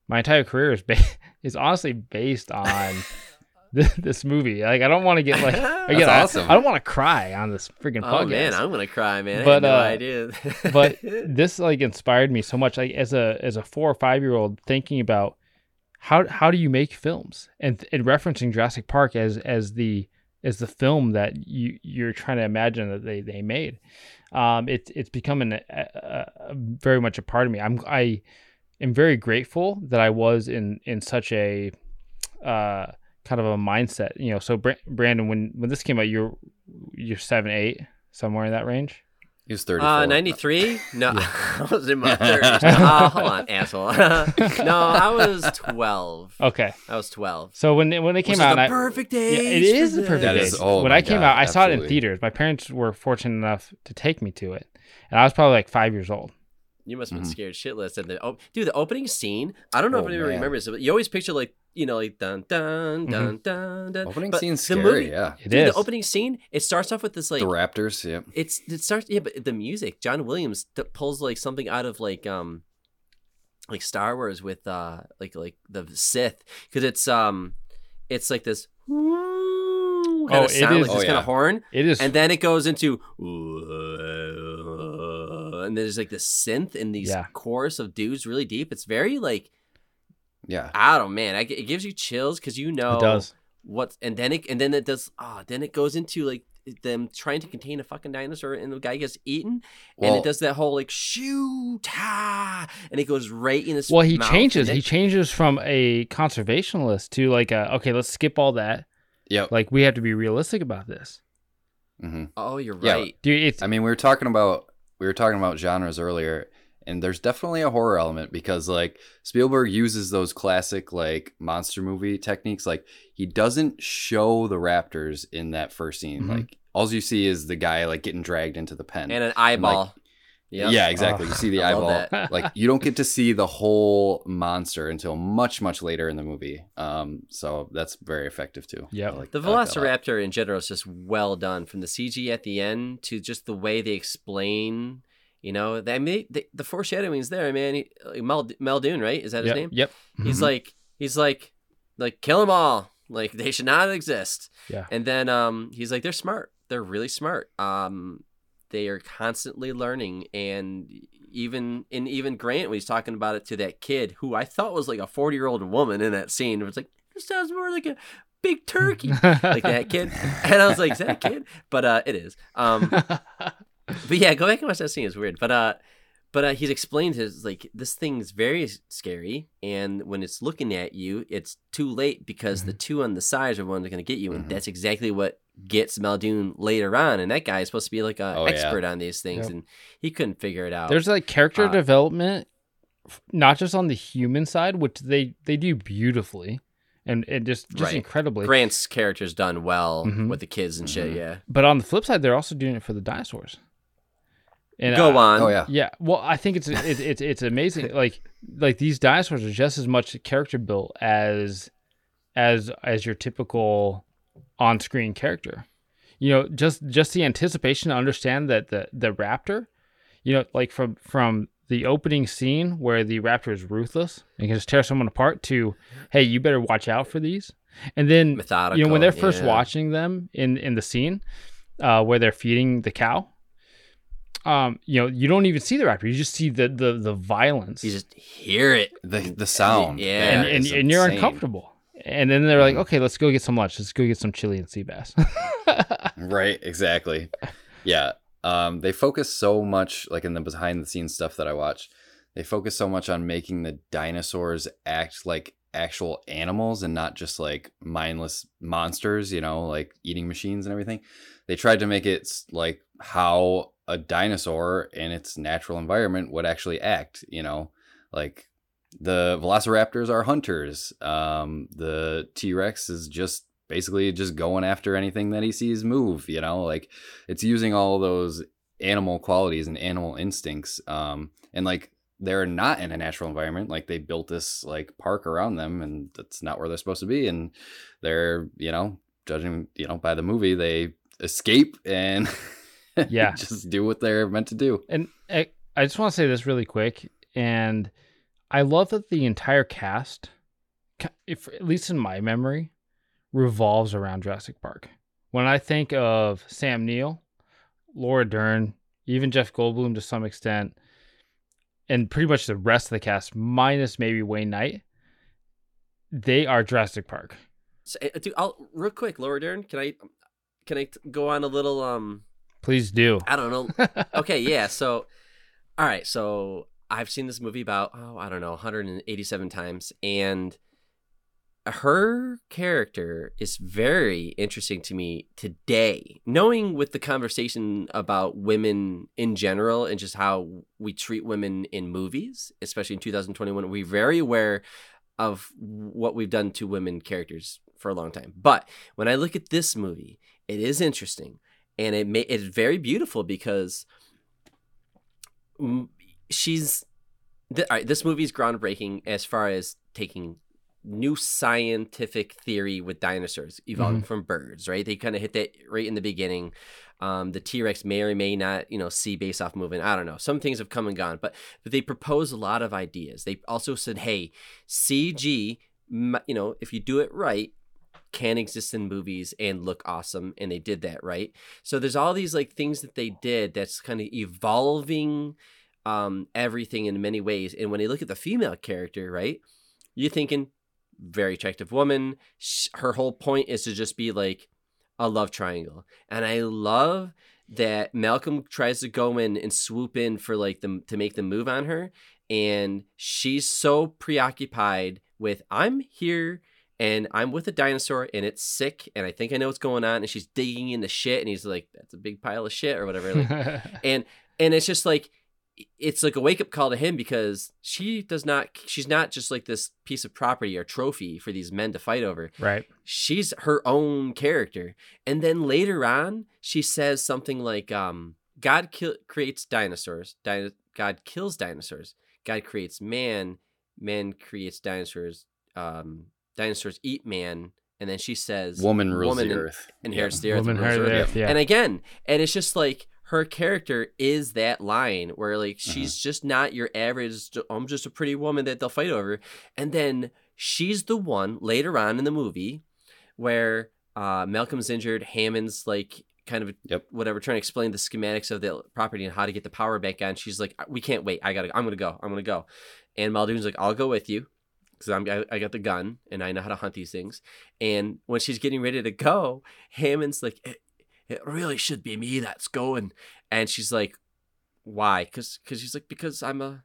my entire career is ba- is honestly based on this, this movie like i don't want to get like again I- awesome. I, don't want to cry on this freaking Oh podcast man, I'm gonna cry, man. I But, had no uh, idea. but this like inspired me so much like as a as a four or five year old thinking about how how do you make films and and referencing Jurassic Park as as the as the film that you you're trying to imagine that they they made. Um it's it's becoming a, a, a very much a part of me. I'm I am very grateful that I was in in such a uh kind of a mindset you know. So Bra- Brandon when when this came out you're you're seven eight somewhere in that range He was thirty. Uh, 93? No, I was in my 30s. Uh, hold on, asshole. no, I was 12. okay I was 12. So when it, when it came Which is out, the and I, perfect yeah, age. it is the perfect That age. is- oh when I came God, out, I saw it in theaters. My parents were fortunate enough to take me to it, and I was probably like five years old. You must have been Mhm. scared shitless. And the oh, dude, the opening scene. I don't know Oh, if anybody man. remembers it, but you always picture like you know like dun dun dun dun dun. Opening but scene's the scary. movie- yeah, It Dude, is. the opening scene. It starts off with this like the Raptors. yeah. it's it starts yeah, but the music. John Williams t- pulls like something out of like um like Star Wars with uh like like the Sith because it's um it's like this. Kind Oh, of it sound, is- like this Oh, kind yeah. of horn, It is. and then it goes into and there's like this synth in these Yeah. chorus of dudes really deep. It's very like Yeah. I don't man, I, it gives you chills because you know it does. what, and then it and then it does. Ah, then it goes into like them trying to contain a fucking dinosaur, and the guy gets eaten, and it does that whole like shoot ah, and it goes right in his. Well, he changes. He then- changes from a conservationist to like a okay. Let's skip all that. yeah Like we have to be realistic about this, hmm oh, you're Yeah, right. dude. It's I mean, we were talking about we were talking about genres earlier, and there's definitely a horror element because like Spielberg uses those classic like monster movie techniques. Like he doesn't show the raptors in that first scene. Mhm. Like all you see is the guy like getting dragged into the pen. And an eyeball. Yep. Yeah, exactly. You see the I eyeball. like you don't get to see the whole monster until much, much later in the movie. Um, so that's very effective too. Yeah, like- The I like that a lot. Velociraptor in general is just well done, from the CG at the end to just the way they explain. You know, they, I mean, the, the foreshadowing's there, man. He, like Mel Muldoon, right? Is that his yep, name? Yep. He's Mhm. like, he's like, like kill them all. Like they should not exist. Yeah. And then um, he's like, they're smart. They're really smart. Um, they are constantly learning, and even in even Grant when he's talking about it to that kid who I thought was like a forty year old woman in that scene, it was like this sounds more like a big turkey, like that kid. And I was like, is that a kid? But uh, it is. Um, but yeah, go back and watch that scene. It's weird, but uh, but uh, he's explained his like this thing's very scary, and when it's looking at you, it's too late because the two on the sides are the ones that are going to get you, and Mhm. that's exactly what gets Muldoon later on. And that guy is supposed to be like an Oh, yeah. expert on these things, Yep. and he couldn't figure it out. There's like character Uh, development, not just on the human side, which they they do beautifully, and and just just Right. incredibly. Grant's character's done well Mhm. with the kids and shit. Mhm. Yeah, But on the flip side, they're also doing it for the dinosaurs. And go I- on. Oh yeah. Yeah, well, I think it's it's it's, it's amazing. Like like these dinosaurs are just as much character built as as as your typical on screen character. You know, just just the anticipation to understand that the the raptor, you know, like from from the opening scene where the raptor is ruthless and can just tear someone apart to, hey, you better watch out for these. And then Methodical. you know when they're first yeah. watching them in in the scene uh, where they're feeding the cow. Um, you know, you don't even see the raptor. You just see the the the violence. You just hear it. The the sound. Yeah. and, and, and you're uncomfortable. And then they're like, Mhm. okay, let's go get some lunch. Let's go get some chili and sea bass. Right, exactly. Yeah. Um, they focus so much, like in the behind the scenes stuff that I watch, they focus so much on making the dinosaurs act like actual animals and not just like mindless monsters, you know, like eating machines and everything. They tried to make it like how a dinosaur in its natural environment would actually act, you know, like the velociraptors are hunters. Um, the T Rex is just basically just going after anything that he sees move, you know, like it's using all those animal qualities and animal instincts. Um, and like they're not in a natural environment. Like they built this like park around them and that's not where they're supposed to be. And they're, you know, judging, you know, by the movie, they escape and Yeah. just do what they're meant to do. And I, I just want to say this really quick, and I love that the entire cast, if at least in my memory, revolves around Jurassic Park. When I think of Sam Neill, Laura Dern, even Jeff Goldblum to some extent, and pretty much the rest of the cast, minus maybe Wayne Knight, they are Jurassic Park. So, uh, dude, I'll real quick, Laura Dern. Can I can I t- go on a little um Please do. I don't know. okay, yeah. So, all right. So I've seen this movie about oh I don't know 187 times, and her character is very interesting to me today. Knowing with the conversation about women in general and just how we treat women in movies, especially in 2021, we're very aware of what we've done to women characters for a long time. But when I look at this movie, it is interesting and it may it's very beautiful because she's th- all right, this movie is groundbreaking as far as taking new scientific theory with dinosaurs evolving from birds right? They kind of hit that right in the beginning. Um, the t-rex may or may not you know see based off moving. i don't know. Some things have come and gone but but they propose a lot of ideas. They also said hey cg you know if you do it right can exist in movies and look awesome and they did that right? So there's all these like things that they did that's kind of evolving um everything in many ways and when you look at the female character right you're thinking very attractive woman her whole point is to just be like a love triangle and i love that malcolm tries to go in and swoop in for like them to make the move on her and she's so preoccupied with i'm here and I'm with a dinosaur and it's sick and I think I know what's going on and she's digging into shit and he's like that's a big pile of shit or whatever like, and and it's just like it's like a wake up call to him because she does not she's not just like this piece of property or trophy for these men to fight over right. she's her own character and then later on she says something like um god kill- creates dinosaurs Dino- god kills dinosaurs god creates man man creates dinosaurs um dinosaurs eat man and then she says Woman rules woman the earth. inherits Yeah. the earth Woman and rules the the earth. Earth, yeah. and again and it's just like her character is that line where like Uh-huh. she's just not your average i'm just a pretty woman that they'll fight over and then she's the one later on in the movie where uh, malcolm's injured hammond's like kind of Yep. whatever trying to explain the schematics of the property and how to get the power back on she's like we can't wait i gotta i'm gonna go i'm gonna go and muldoon's like i'll go with you because I'm I, I got the gun and I know how to hunt these things. And when she's getting ready to go, Hammond's like, it, it really should be me that's going. And she's like, why? Because because she's like because I'm a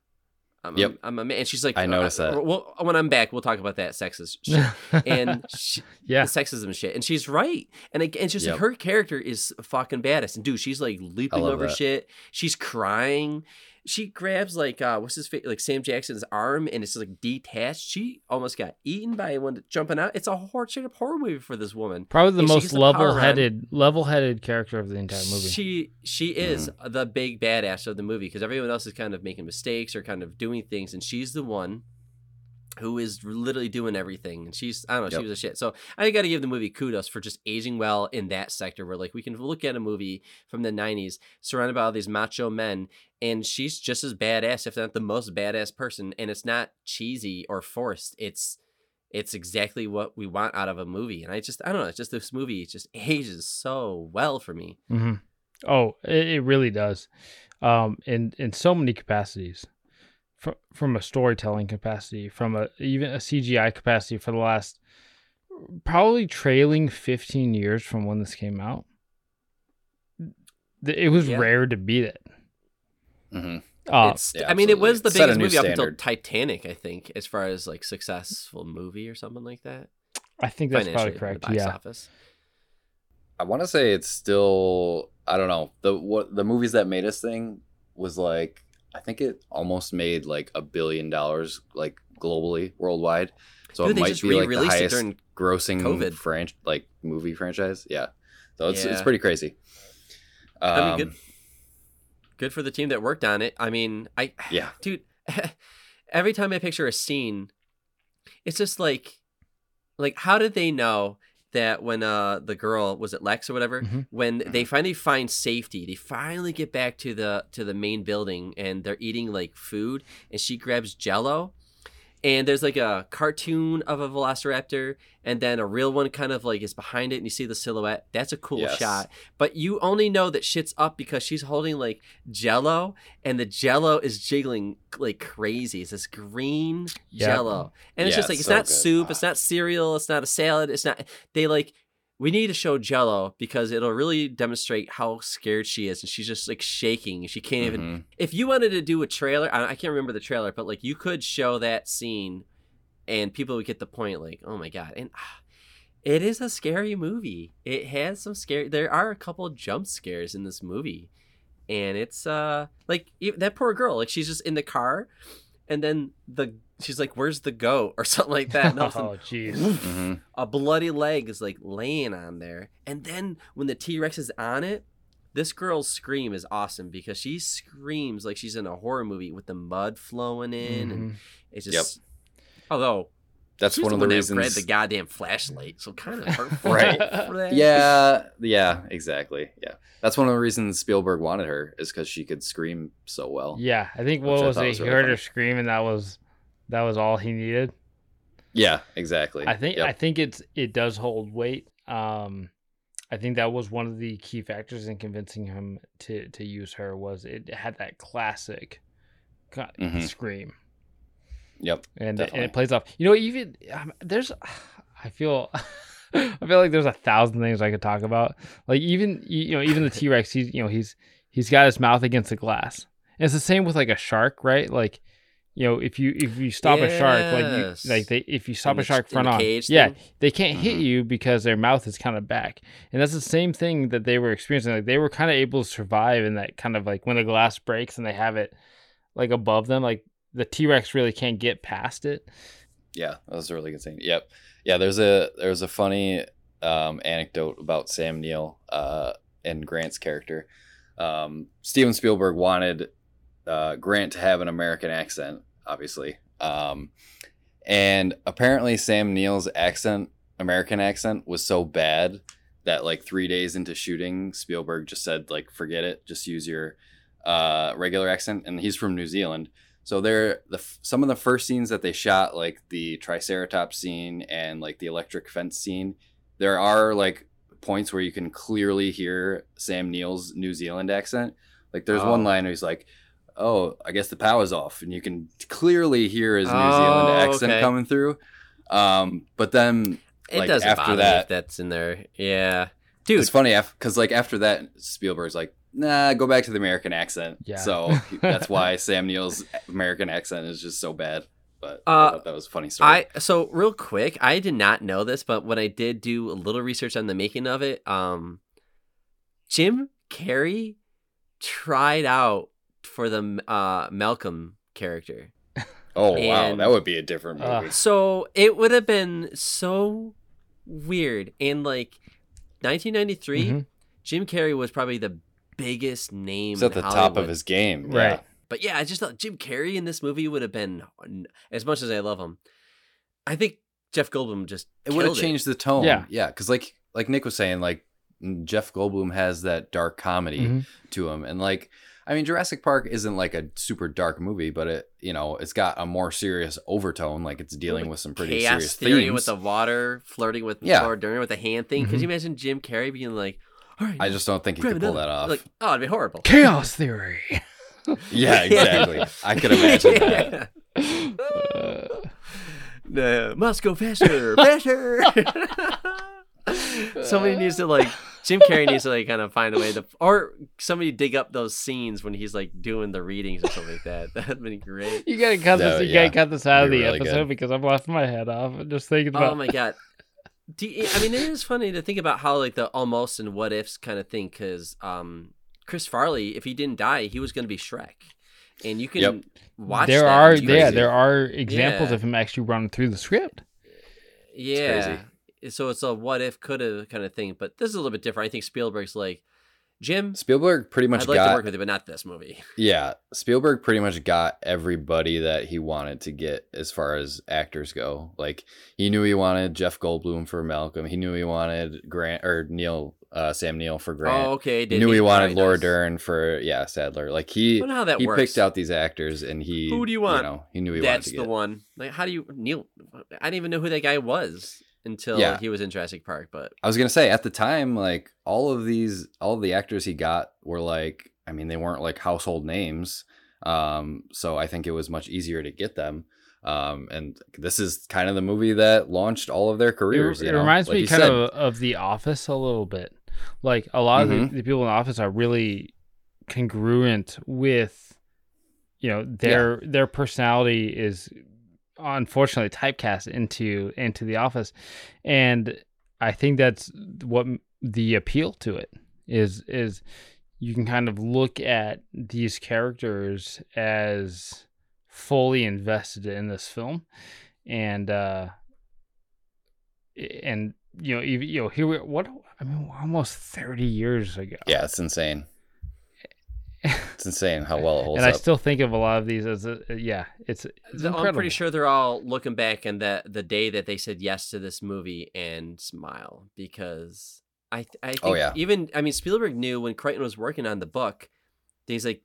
I'm, Yep. a, I'm a man. And she's like, I noticed uh, that. Well, when I'm back, we'll talk about that sexist shit and she, yeah. the sexism shit. And she's right. And it, it's just like her character is fucking badass. And dude, she's like leaping over that. shit. She's crying. She grabs like uh what's his face like Sam Jackson's arm and it's like detached. She almost got eaten by one jumping out. It's a horror straight up horror movie for this woman. Probably the And most gets the power on. level-headed, level-headed character of the entire movie. She she is the big badass of the movie because everyone else is kind of making mistakes or kind of doing things, and she's the one who is literally doing everything. And she's, I don't know, Yep. she was a shit. So I got to give the movie kudos for just aging well in that sector where, like, we can look at a movie from the 90s surrounded by all these macho men, and she's just as badass, if not the most badass person. And it's not cheesy or forced. It's, it's exactly what we want out of a movie. And I just, I don't know, it's just this movie it just ages so well for me. mm-hmm. Oh, it, it really does, um, in in so many capacities, from from a storytelling capacity, from a even a CGI capacity for the last probably trailing fifteen years from when this came out. It was Yeah. rare to beat it. hmm Uh, it's, yeah, I mean, it was the. Set biggest new movie up until. Titanic, I think, as far as like successful movie or something like that. I think that's probably in the correct. box Yeah. office. I want to say it's still I don't know the what the movies that made us thing was like I think it almost made like a billion dollars like globally worldwide. So Dude, it might be like the highest grossing COVID. fran- like movie franchise. Yeah, so it's it's pretty crazy. Um, I mean, good, good for the team that worked on it. I mean, I Yeah, dude, every time I picture a scene, it's just like, like how did they know that when uh the girl was it Lex or whatever, Mhm. when Mm-hmm. they finally find safety, they finally get back to the to the main building and they're eating like food, and she grabs Jello. And there's like a cartoon of a velociraptor, and then a real one kind of like is behind it, and you see the silhouette. That's a cool Yes. shot. But you only know that shit's up because she's holding like jello and the jello is jiggling like crazy. It's this green Yep. jello. And it's Yeah, just like it's it's so not good. soup, ah. it's not cereal, it's not a salad, it's not they like we need to show jello because it'll really demonstrate how scared she is and she's just like shaking. She can't even Mhm. if you wanted to do a trailer, I, I can't remember the trailer, but like you could show that scene and people would get the point like, "Oh my god." And ah, it is a scary movie. It has some scary there are a couple jump scares in this movie. And it's uh like that poor girl, like she's just in the car and then the she's like, "Where's the goat?" or something like that. And all of a sudden, oh, jeez. Mhm. a bloody leg is like laying on there. And then when the T Rex is on it, this girl's scream is awesome because she screams like she's in a horror movie with the mud flowing in, and Mhm. it's just. Yep. Although That's she's one of the the one that grabbed reasons. the goddamn flashlight, so kind of hurtful Right. for that. yeah, yeah, exactly. Yeah, that's one of the reasons Spielberg wanted her is because she could scream so well. Yeah, I think what I was thought it? was He really heard funny. her scream, and that was that was all he needed. Yeah, exactly. I think Yep. I think it's it does hold weight. Um, I think that was one of the key factors in convincing him to to use her was it had that classic Mhm. scream, Yep. and and it plays off. You know, even um, there's, I feel. I feel like there's a thousand things I could talk about. Like even you know even the T Rex, he's you know he's he's got his mouth against the glass. And it's the same with like a shark, right? Like you know if you if you stop a shark, like you like they if you stop In a the- shark front on, yeah, they can't hit Mhm. you because their mouth is kind of back. And that's the same thing that they were experiencing. Like they were kind of able to survive in that kind of like when the glass breaks and they have it like above them, like the T Rex really can't get past it. Yeah, that was a really good thing. Yep. Yeah, there's a there's a funny um, anecdote about Sam Neill uh, and Grant's character. Um, Steven Spielberg wanted uh, Grant to have an American accent, obviously, um, and apparently Sam Neill's accent, American accent, was so bad that like three days into shooting, Spielberg just said like, forget it, just use your uh, regular accent, and he's from New Zealand. So they're the some of the first scenes that they shot, like the Triceratops scene and like the electric fence scene. There are like points where you can clearly hear Sam Neill's New Zealand accent. Like there's one Oh. line where he's like, "Oh, I guess the power's off," and you can clearly hear his New Oh, Zealand accent okay. coming through. Um, but then It like, doesn't after bother me that- if that's in there. Yeah, dude. it's funny because like after that, Spielberg's like, "Nah, go back to the American accent." Yeah. So that's why Sam Neill's American accent is just so bad. But I Uh, thought that was a funny story. I so real quick, I did not know this, but when I did do a little research on the making of it, um, Jim Carrey tried out for the uh Malcolm character. oh wow, that would be a different Uh, movie. So it would have been so weird. In like 1993, Mhm. Jim Carrey was probably the biggest name He's at in the top of his game. Right. But yeah, I just thought Jim Carrey in this movie would have been, as much as I love him, I think Jeff Goldblum just it would have killed changed the tone. Yeah. yeah, because like like Nick was saying, like Jeff Goldblum has that dark comedy Mhm. to him, and like I mean, Jurassic Park isn't like a super dark movie, but it you know it's got a more serious overtone. Like it's dealing with some pretty chaos serious theory themes. with the water, flirting with Yeah. Laura Dern with the hand thing. Could Mhm. you imagine Jim Carrey being like, "All right, I just don't think he grab could pull that off. Like, oh, it'd be horrible. Chaos theory. yeah, exactly. I could imagine that. Uh, No, must go faster, faster. somebody needs to like Jim Carrey needs to like kind of find a way to, or somebody dig up those scenes when he's like doing the readings or something like that. That'd be great. you gotta cut No, this. You yeah. gotta cut this out of the really episode good. because I'm laughing my head off and just thinking about. Oh my god. Do you, I mean, it is funny to think about how like the almost and what ifs kind of thing because um, Chris Farley, if he didn't die, he was going to be Shrek, and you can Yep. watch. there that are yeah, there are examples Yeah. of him actually running through the script. Yeah. So it's a what if, could have kind of thing. But this is a little bit different. I think Spielberg's like, Jim, Spielberg pretty much I'd like got to work with you, but not this movie. Yeah, Spielberg pretty much got everybody that he wanted to get as far as actors go. Like he knew he wanted Jeff Goldblum for Malcolm. He knew he wanted Grant or Neill uh, Sam Neill for Grant. Oh, okay. did knew he wanted Alright, Laura. Dern for yeah Sattler. Like he how that he works. picked out these actors and he Who do you want? know, he knew he That's wanted to the get. one. Like, how do you Neill? I didn't even know who that guy was until Yeah. he was in Jurassic Park. But I was gonna say at the time, like all of these, all of the actors he got were like, I mean, they weren't like household names. Um, so I think it was much easier to get them. Um, and this is kind of the movie that launched all of their careers. It, you it know? reminds Like me you kind said. of of The Office a little bit. Like a lot of Mhm. the, the people in the office are really congruent with, you know, their their personality is unfortunately typecast into into The Office, and I think that's what the appeal to it is is you can kind of look at these characters as fully invested in this film. And uh and you know you know here we what i mean almost 30 years ago. Yeah, it's insane. It's insane how well it holds and i still think of a lot of these as a, yeah it's, it's The- I'm pretty sure they're all looking back and that the day that they said yes to this movie and smile because I I think Oh, yeah. even I mean Spielberg knew when Crichton was working on the book, he's like,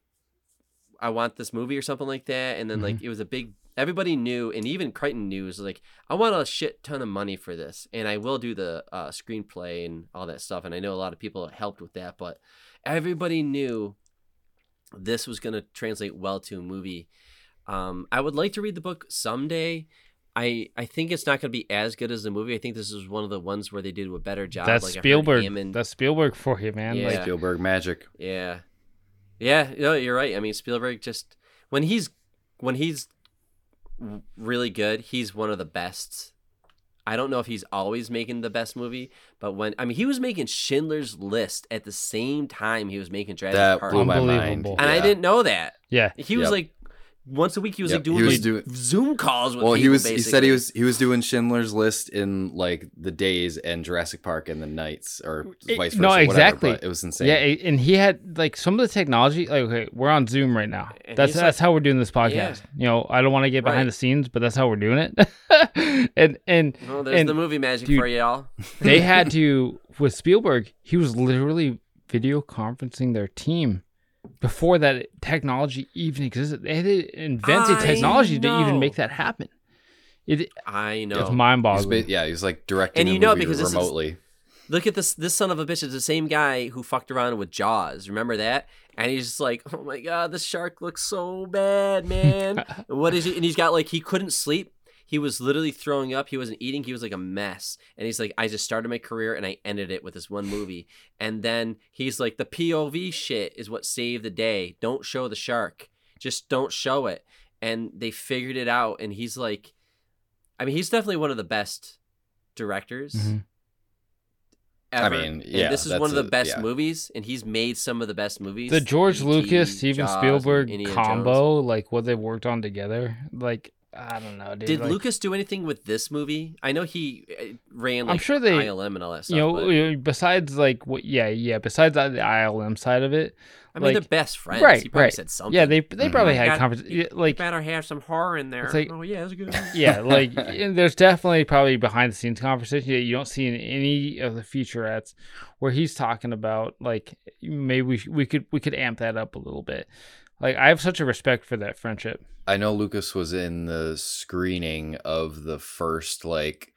I want this movie or something like that, and then like it was a big. Everybody knew, and even Crichton knew, was like, I want a shit ton of money for this, and I will do the uh, screenplay and all that stuff. And I know a lot of people helped with that, but everybody knew this was going to translate well to a movie. Um, I would like to read the book someday. I I think it's not going to be as good as the movie. I think this is one of the ones where they did a better job. that's Like, spielberg Hammond- that's spielberg for you man Yeah. like Spielberg magic. yeah, yeah. No, you're right. I mean, Spielberg just when he's when he's really good, he's one of the best. I don't know if he's always making the best movie, but when I mean, he was making Schindler's List at the same time he was making Jurassic That Park, blew my mind. Unbelievable. and I didn't know that. yeah He was Yep. like once a week. He was Yep, like doing, he was like, doing- Zoom calls with Well, people. he was. He said he was. He was doing Schindler's List in like the days and Jurassic Park and the nights, or It- vice versa. no, whatever, exactly. but it was insane. yeah and he had like some of the technology like okay we're on zoom right now And that's he's like- that's how we're doing this podcast Yeah. you know i don't want to get behind Right. the scenes but that's how we're doing it and and Well, there's and the movie magic dude, for y'all. they had to with Spielberg. He was literally video conferencing their team before that technology even existed. They had to invent the I technology to even make that happen. It, I know. It's mind-boggling. yeah, he's like directing. And the you know movie because this is- remotely. Look at this. This son of a bitch is the same guy who fucked around with Jaws. Remember that? And he's just like, oh my god, this shark looks so bad, man. what is he? And he's got like he couldn't sleep. He was literally throwing up. He wasn't eating. He was like a mess. And he's like, I just started my career and I ended it with this one movie. And then he's like, the POV shit is what saved the day. Don't show the shark. Just don't show it. And they figured it out. And he's like, I mean, he's definitely one of the best directors. Mhm. I Ever. mean, And yeah, this is one of the a- best yeah. movies, and he's made some of the best movies. the George E.T., Lucas, Steven Jaws, Spielberg combo, Jones. like what they worked on together, like I don't know, dude. Did like, Lucas do anything with this movie? I know he uh, ran like I'm sure they- ILM and all that stuff. you know, but- besides like what? Yeah, yeah. Besides the the ILM side of it, I mean, like- they're best friends. Right, He probably right. said something. Yeah, they they Mhm. probably had conversations. Like better have some horror in there. It's like- oh yeah, that's good. yeah, like and there's definitely probably behind the scenes conversation that you don't see in any of the featurettes where he's talking about like maybe we, we could we could amp that up a little bit. Like I have such a respect for that friendship. I know Lucas was in the screening of the first like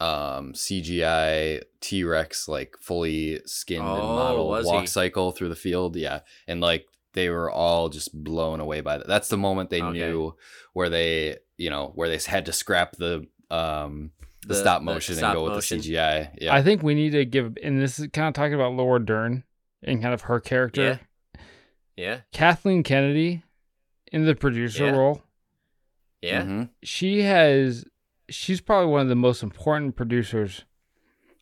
um CGI T-Rex like fully skinned and Oh, modeled walk he? cycle through the field. Yeah. And like they were all just blown away by that. That's the moment they Okay. knew where they, you know, where they had to scrap the um the, The- stop the motion stop and go motion. with the CGI. Yeah. I think we need to give and this is kind of talking about Laura Dern and kind of her character. Yeah, Kathleen Kennedy in the producer Yeah. role. yeah. Mhm. She has she's probably one of the most important producers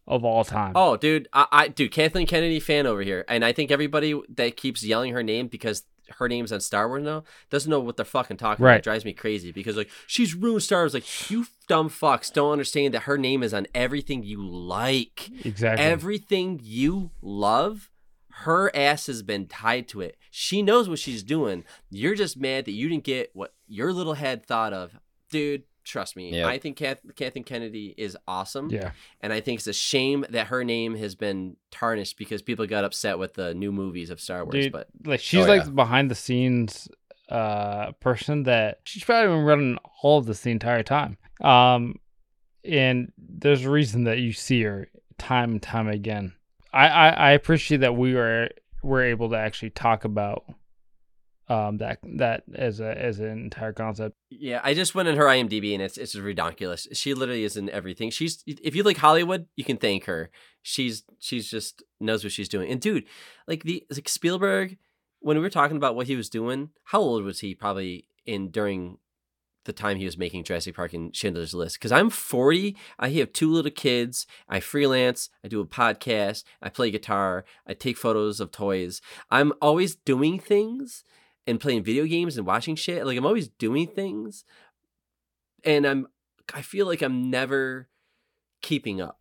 of all time. Oh, dude, I, I, dude, Kathleen Kennedy fan over here, and I think everybody that keeps yelling her name because her name's on Star Wars now doesn't know what they're fucking talking about. Right. It drives me crazy because like she's ruined Star Wars. Like you dumb fucks don't understand that her name is on everything you like, exactly. everything you love. Her ass has been tied to it. She knows what she's doing. You're just mad that you didn't get what your little head thought of, dude. Trust me, Yeah. I think Kath- Kathleen Kennedy is awesome. yeah. And I think it's a shame that her name has been tarnished because people got upset with the new movies of Star Wars. Dude, But like she's Oh, like yeah. behind the scenes uh person that she's probably been running all of this the entire time. Um and there's a reason that you see her time and time again. I I, I appreciate that we were we're able to actually talk about um that that as a as an entire concept. yeah, I just went in her IMDb and it's it's ridiculous. She literally is in everything. She's if you like Hollywood, you can thank her. She's she's just knows what she's doing. And dude, like the like Spielberg, when we were talking about what he was doing, how old was he? Probably in during the time he was making Jurassic Park and Schindler's List. Because I'm 40, I have two little kids, I freelance, I do a podcast, I play guitar, I take photos of toys. I'm always doing things and playing video games and watching shit. Like I'm always doing things, and I'm I feel like I'm never keeping up.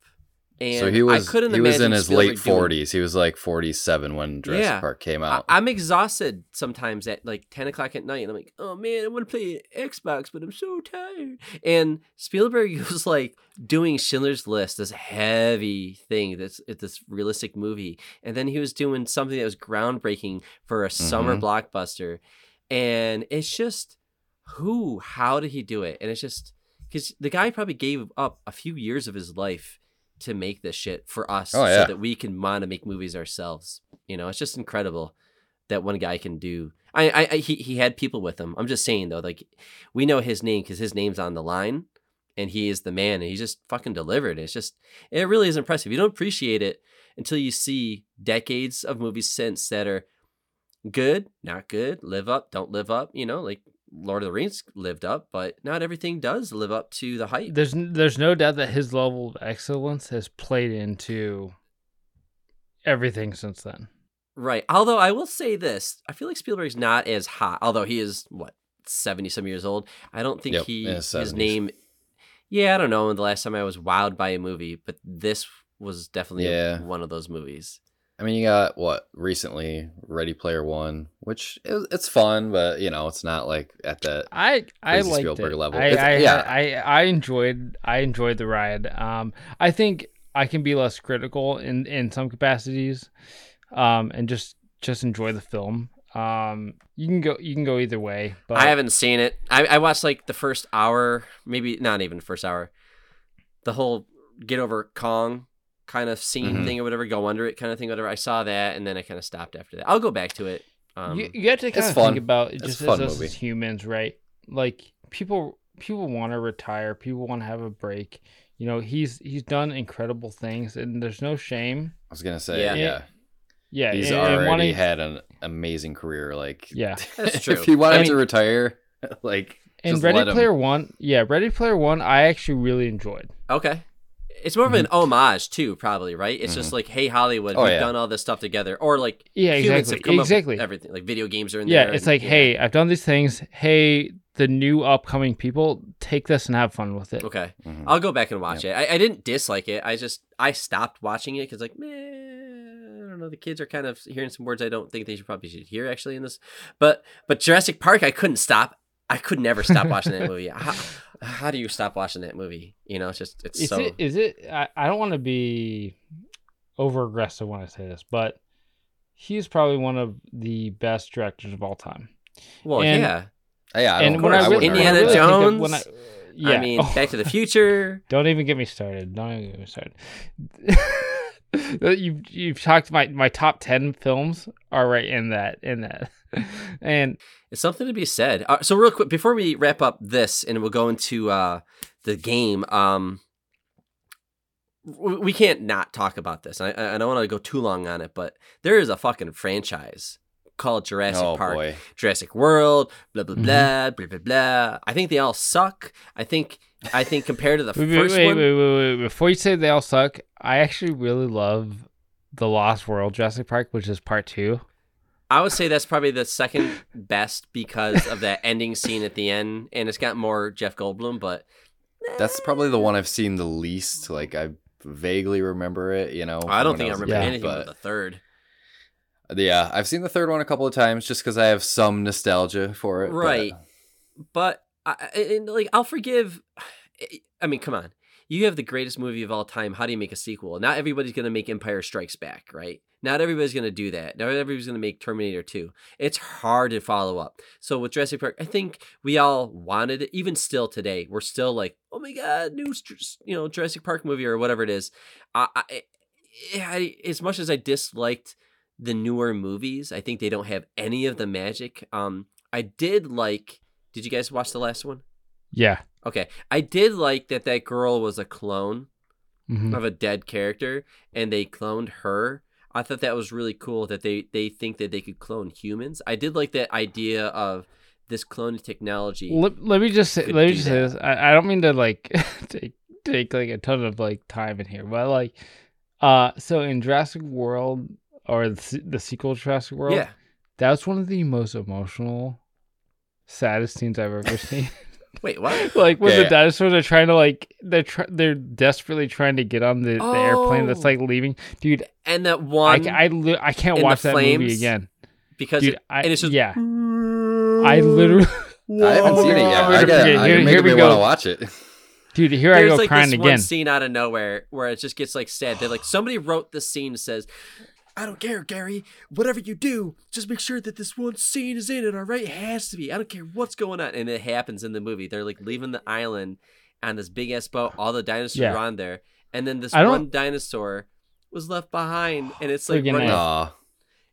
And so he was I couldn't he was in his Spielberg late doing- 40s. He was like 47 when Jurassic Yeah. Park came out. I'm exhausted sometimes at like 10 o'clock at night. And I'm like, oh man, I want to play Xbox, but I'm so tired. And Spielberg was like doing Schindler's List, this heavy thing, this this realistic movie. And then he was doing something that was groundbreaking for a summer Mhm. blockbuster. And it's just, who, how did he do it? And it's just, because the guy probably gave up a few years of his life to make this shit for us Oh, yeah. so that we can want to make movies ourselves. You know, it's just incredible that one guy can do. I, I, I he, he had people with him. I'm just saying though, like we know his name because his name's on the line, and he is the man, and he just fucking delivered. It's just, it really is impressive. You don't appreciate it until you see decades of movies since that are good, not good, live up, don't live up. You know, like Lord of the Rings lived up, but not everything does live up to the hype. There's there's no doubt that his level of excellence has played into everything since then. Right. Although I will say this, I feel like Spielberg's not as hot. Although he is what seventy some years old. I don't think Yep, he his his 70s. name. Yeah, I don't know. The last time I was wowed by a movie, but this was definitely Yeah. one of those movies. I mean, you got what recently Ready Player One, which is, it's fun, but you know, it's not like at that. I I liked Spielberg it. level. I, I, yeah. I I enjoyed I enjoyed the ride. Um, I think I can be less critical in in some capacities, um, and just just enjoy the film. Um, you can go you can go either way, but I haven't seen it. I, I watched like the first hour, maybe not even the first hour. The whole get over Kong kind of scene Mhm. thing or whatever, go under it kind of thing, whatever. I saw that, and then I kind of stopped after that. I'll go back to it. Um, you, you have to kind of fun. think about it just a as us as humans, right? Like people people want to retire, people want to have a break. You know, he's he's done incredible things, and there's no shame. I was gonna say, Yeah. yeah, Yeah, he's and- and already wanting- had an amazing career. Like, Yeah. That's true. if he wanted I to retire, like, And just Ready let him. Player One, yeah, Ready Player One, I actually really enjoyed. Okay. It's more of an homage too, probably, right? It's just like, hey, Hollywood, Mm-hmm. Oh, we've yeah. done all this stuff together, or like, Yeah, humans exactly, have come up with exactly. everything, like video games are in Yeah, there. it's and- like, yeah. hey, I've done these things. Hey, the new upcoming people, take this and have fun with it. okay, Mhm. I'll go back and watch it. I, I didn't dislike it. I just I stopped watching it because like, man, I don't don't know. The kids are kind of hearing some words I don't think they should probably should hear actually in this. But but Jurassic Park, I couldn't stop. I could never stop watching that movie. How, how do you stop watching that movie? You know, it's just it's Is so. it? Is it? I, I don't want to be over aggressive when I say this, but he's probably one of the best directors of all time. well, and- yeah. Oh, yeah, I and when I, I re- when I Indiana really of- when I- Jones, yeah. I mean, Oh, Back to the Future. Don't even get me started. Don't even get me started. you you've talked my my top ten films are right in that in that, and It's something to be said. Uh, so real quick before we wrap up this, and we'll go into uh, the game. Um, we can't not talk about this. I, I I don't want to go too long on it, but there is a fucking franchise called Jurassic Oh Park, boy. Jurassic World, blah blah Mhm. blah blah blah blah. I think they all suck. I think I think compared to the wait, wait, first wait, one, wait, wait, wait, before you say they all suck, I actually really love the Lost World Jurassic Park, which is part two. I would say that's probably the second best because of that ending scene at the end, and it's got more Jeff Goldblum, but. That's probably the one I've seen the least. Like I vaguely remember it, you know. I don't think I remember kid, anything but about the third. yeah, I've seen the third one a couple of times just because I have some nostalgia for it. Right. But I, I- and like I'll forgive. I mean, come on. You have the greatest movie of all time. How do you make a sequel? Not everybody's going to make Empire Strikes Back, right? Not everybody's going to do that. Not everybody's going to make Terminator 2. It's hard to follow up. So with Jurassic Park, I think we all wanted it. Even still today, we're still like, oh my god, new, you know, Jurassic Park movie or whatever it is. I, I, I as much as I disliked the newer movies, I think they don't have any of the magic. Um, I did like. Did you guys watch the last one? Yeah. Okay, I did like that that girl was a clone Mhm. of a dead character, and they cloned her. I thought that was really cool that they they think that they could clone humans. I did like that idea of this cloning technology. Let, let me just say, let me just say this. I, I don't mean to like take take like a ton of like time in here, but like, uh, so in Jurassic World or the, the sequel to Jurassic World, yeah, that was one of the most emotional, saddest scenes I've ever seen. wait, what? like when Yeah, the yeah. dinosaurs are trying to like they're try- they're desperately trying to get on the, the airplane that's Oh. like leaving, dude. And that one ca- I, li- I can't watch that movie again, because dude. it, I, and it's just yeah, I literally, I haven't seen it yet. I got, Okay, I, here- here we me want go. to watch it. dude. Here I go like crying this again. one scene out of nowhere where it just gets like sad. They're like somebody wrote the scene says, "I don't care, Gary. Whatever you do, just make sure that this one scene is in it. All right, it has to be. I don't care what's going on." And it happens in the movie. They're like leaving the island on this big ass boat. All the dinosaurs Yeah. are on there, and then this one dinosaur was left behind, and it's like running. A. Aw.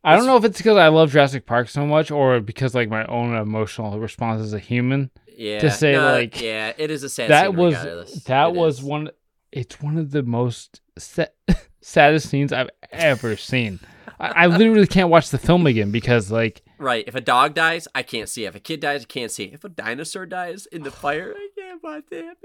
I don't know if it's because I love Jurassic Park so much, or because like my own emotional response as a human. Yeah, to say, no, like, yeah, it is a sad. that scene was regardless. that It was is. one. It's one of the most sa- saddest scenes I've ever seen. I, I literally can't watch the film again because like Right. If a dog dies, I can't see. If a kid dies, I can't see. If a dinosaur dies in the fire, I can't watch it.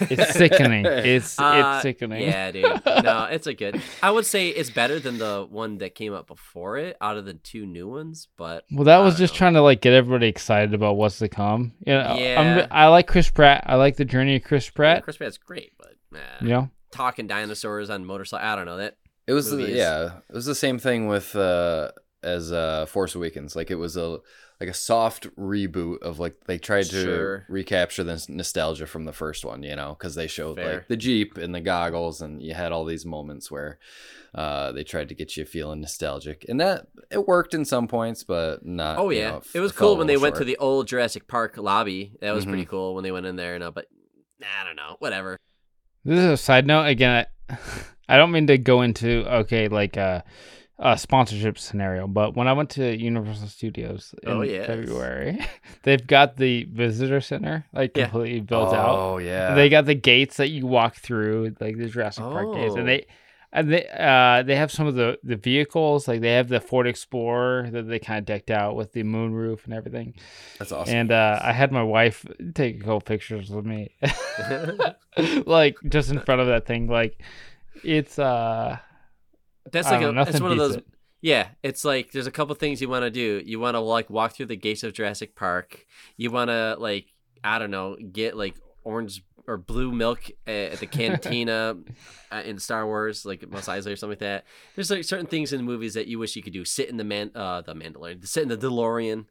it's sickening. It's Uh, it's sickening. Yeah, dude. No, it's a good. I would say it's better than the one that came out before it, out of the two new ones. But Well, that I was just know. trying to like get everybody excited about what's to come. You know, Yeah. I'm, I like Chris Pratt. I like the journey of Chris yeah, Pratt. Chris Pratt's great, but nah, You know, talking dinosaurs on motorcycle. I don't know that. It was the, is- yeah, it was the same thing with uh as uh Force Awakens. Like it was a like a soft reboot of like they tried to Sure. recapture the nostalgia from the first one, you know, because they showed Fair. like the Jeep and the goggles, and you had all these moments where uh they tried to get you feeling nostalgic, and that it worked in some points, but not. Oh you yeah, know, it was cool when they little went to the old Jurassic Park lobby. That was Mhm. pretty cool when they went in there. No, but I don't know. Whatever. This is a side note. Again, I, I don't mean to go into okay like a, a sponsorship scenario, but when I went to Universal Studios oh, in Oh, yes. February, they've got the visitor center like Yeah. completely built out. Oh yeah, They got the gates that you walk through, like the Jurassic Park gates, Oh. and they and they uh they have some of the the vehicles, like they have the Ford Explorer that they kind of decked out with the moon roof and everything. that's awesome. And uh, I had my wife take a couple pictures with me, like just in front of that thing. Like it's uh, That's like don't a, it's nothing one of those. it. Yeah, it's like there's a couple things you want to do. You want to like walk through the gates of Jurassic Park. You want to like I don't know get like orange or blue milk at the cantina in Star Wars, like Mos Eisley or something like that. There's like certain things in the movies that you wish you could do. Sit in the man, uh, the Mandalorian, sit in the DeLorean.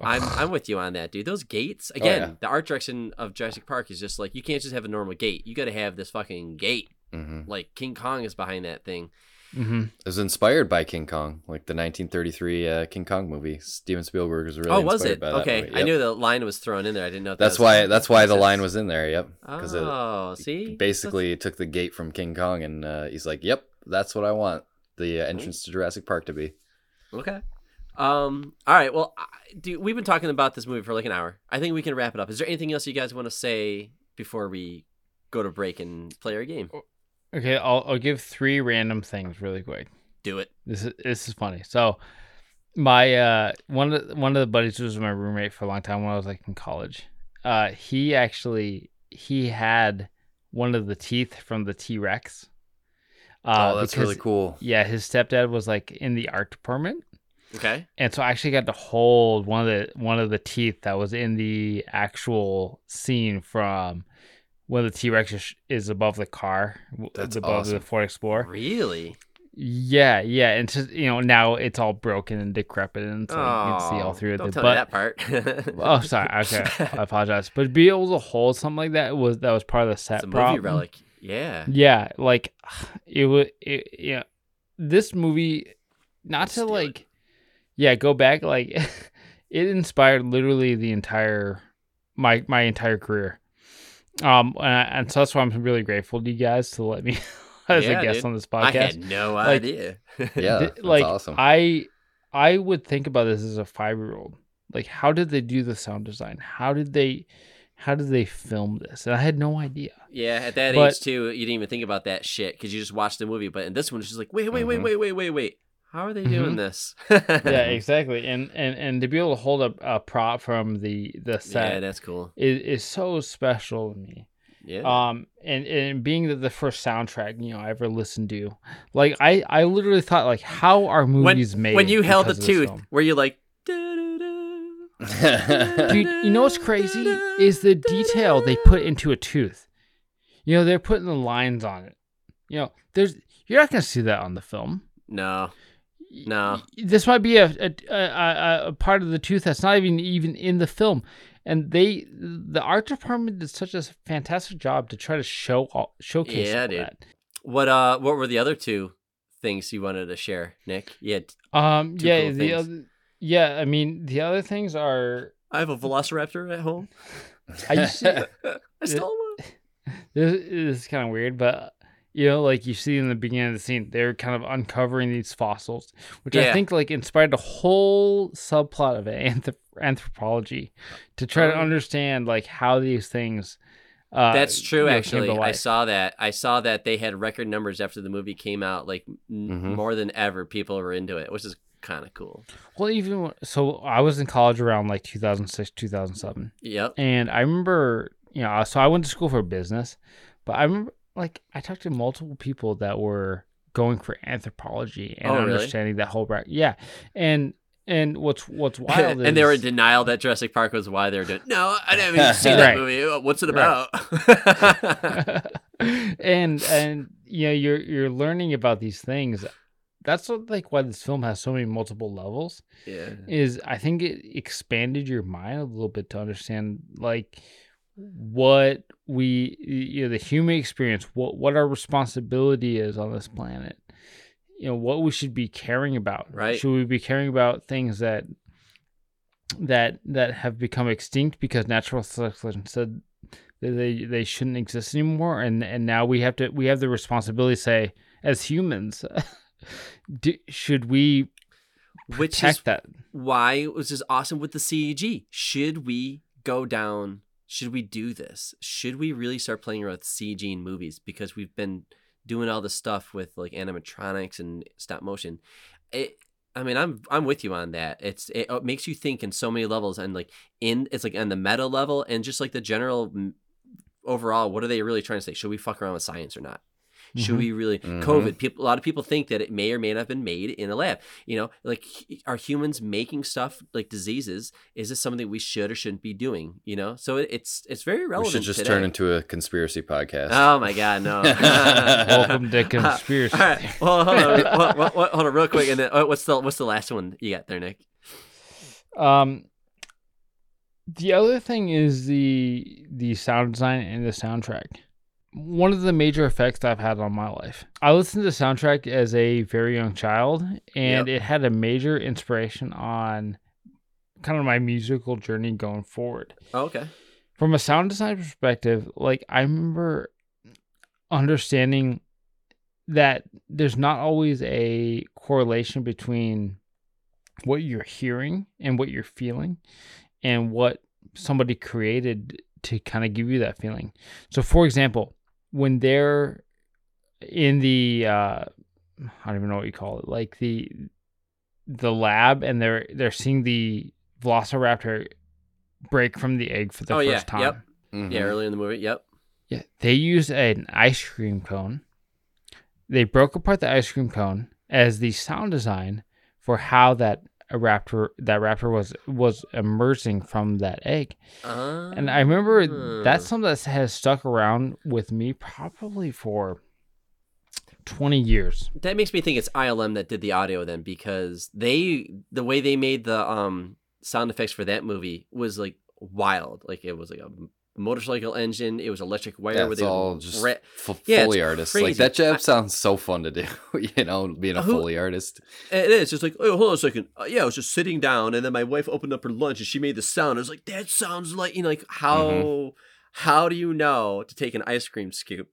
I'm I'm with you on that, dude. Those gates again. yeah. The art direction of Jurassic Park is just like you can't just have a normal gate. You got to have this fucking gate. hmm Like King Kong is behind that thing. Hmm It was inspired by King Kong, like the 1933 uh, King Kong movie. Steven Spielberg was really oh, was inspired it? by that Okay, movie. I knew the line was thrown in there. I didn't know. That That's was- why. That's why the line was in there. Yep. Because it Oh, see, basically took the gate from King Kong, and uh, he's like, "Yep, that's what I want the uh, entrance to Jurassic Park to be." Okay. Um. All right. Well, I- dude, we've been talking about this movie for like an hour. I think we can wrap it up. Is there anything else you guys want to say before we go to break and play our game? Okay, I'll I'll give three random things really quick. Do it. This is this is funny. So my uh one of the, one of the buddies who was my roommate for a long time when I was like in college. Uh he actually he had one of the teeth from the T Rex. Uh, oh, that's because- really cool. Yeah, his stepdad was like in the art department. Okay. And so I actually got to hold one of the one of the teeth that was in the actual scene from when the T Rex is, is above the car, That's above awesome. the Ford Explorer. Really? Yeah, yeah, and just you know now it's all broken and decrepit, and so you can see all Oh, through Don't it. tell But me that part. oh, sorry, okay, I apologize. But be able to hold something like that was that was part of the set it's movie relic. Yeah. Yeah, like it would. It, yeah, this movie, not to Steal it. like, yeah, go back. Like, it inspired literally the entire my my entire career. Um, and, I- and so that's why I'm really grateful to you guys to let me as Yeah, a guest dude. on this podcast. I had no Like- idea. Yeah, that's like awesome. I I would think about this as a five year old. Like, how did they do the sound design? How did they how did they film this? And I had no idea. Yeah, at that But- age too, you didn't even think about that shit because you just watched the movie. But in this one, it's just like, wait, wait, wait, Mhm. wait, wait, wait, wait. How are they doing this? Yeah, exactly. And and and to be able to hold a, a prop from the the set, yeah, that's cool. is, is so special to me. Yeah. Um, and and being the, the first soundtrack you know I ever listened to, like I I literally thought like how are when, movies made? when you held the because of this tooth, were you like, Dude, you know what's crazy is the detail they put into a tooth. You know, they're putting the lines on it. You know, there's you're not gonna see that on the film. No. No. This might be a a, a, a, part of the tooth that's not even even in the film. And they, the art department did such a fantastic job to try to show all, showcase Yeah, all dude. that. What uh? What were the other two things you wanted to share, Nick? Yeah, Um, yeah, cool the other, yeah. I mean, the other things are I have a Velociraptor at home. I used to, I stole one. this, this is kind of weird, but you know, like you see in the beginning of the scene, they're kind of uncovering these fossils, which I think like inspired a whole subplot of anthrop- anthropology to try to Oh. understand like how these things. Uh, That's true. you know, came actually, to I saw that. I saw that they had record numbers after the movie came out. Like n- Mhm. more than ever, people were into it, which is kind of cool. Well, even so, I was in college around like 2006, 2007. Yep. And I remember, you know, so I went to school for business, but I remember like I talked to multiple people that were going for anthropology and Oh, really? understanding that whole bracket. Yeah. And and what's what's wild and they were in denial that Jurassic Park was why they were doing. No, I didn't even see that Right. movie. What's it Right. about? and and you know you're you're learning about these things. That's what, like why this film has so many multiple levels. yeah. is I think it expanded your mind a little bit to understand like what we you know the human experience what what our responsibility is on this planet you know what we should be caring about Right. should we be caring about things that that that have become extinct because natural selection said that they they shouldn't exist anymore and and now we have to we have the responsibility to say as humans do, should we Which is protect that why it was just awesome with the CEG. Should we go down? Should we do this? Should we really start playing around with CG in movies because we've been doing all this stuff with like animatronics and stop motion? It. I mean, I'm I'm with you on that. It's it, uh, makes you think in so many levels and like in it's like on the meta level and just like the general overall. What are they really trying to say? Should we fuck around with science or not? Should Mhm. we really Mhm. COVID? People, a lot of people think that it may or may not have been made in a lab. You know, like are humans making stuff like diseases? Is this something we should or shouldn't be doing? You know, so it, it's it's very We relevant. should just today. turn into a conspiracy podcast. Oh my god, no! Welcome to conspiracy. All right, well, hold on, what, what, what, hold on, real quick, and then oh, what's the what's the last one you got there, Nick? Um, the other thing is the the sound design and the soundtrack. One of the major effects I've had on my life. I listened to the soundtrack as a very young child, and Yep. it had a major inspiration on kind of my musical journey going forward. Oh, okay. From a sound design perspective, like I remember understanding that there's not always a correlation between what you're hearing and what you're feeling and what somebody created to kind of give you that feeling. So for example, when they're in the uh I don't even know what you call it, like the the lab and they're they're seeing the velociraptor break from the egg for the Oh, first yeah. time. Yep. Mhm. Yeah, early in the movie. Yep. Yeah, they used an ice cream cone. They broke apart the ice cream cone as the sound design for how that a raptor that raptor was was emerging from that egg. And I remember Ah. that's something that has stuck around with me probably for 20 years. that makes me think it's ILM that did the audio then because they the way they made the um sound effects for that movie was like wild. Like it was like a motorcycle engine. It was electric wire. Yeah, where it's all just ra- f- Yeah, it's Foley artists. Like that job I- sounds so fun to do. you know, being a Who- Foley artist. It is just like, oh, hold on a second. Uh, yeah, I was just sitting down, and then my wife opened up her lunch, and she made the sound. I was like, that sounds like you know, like how Mm-hmm. how do you know to take an ice cream scoop?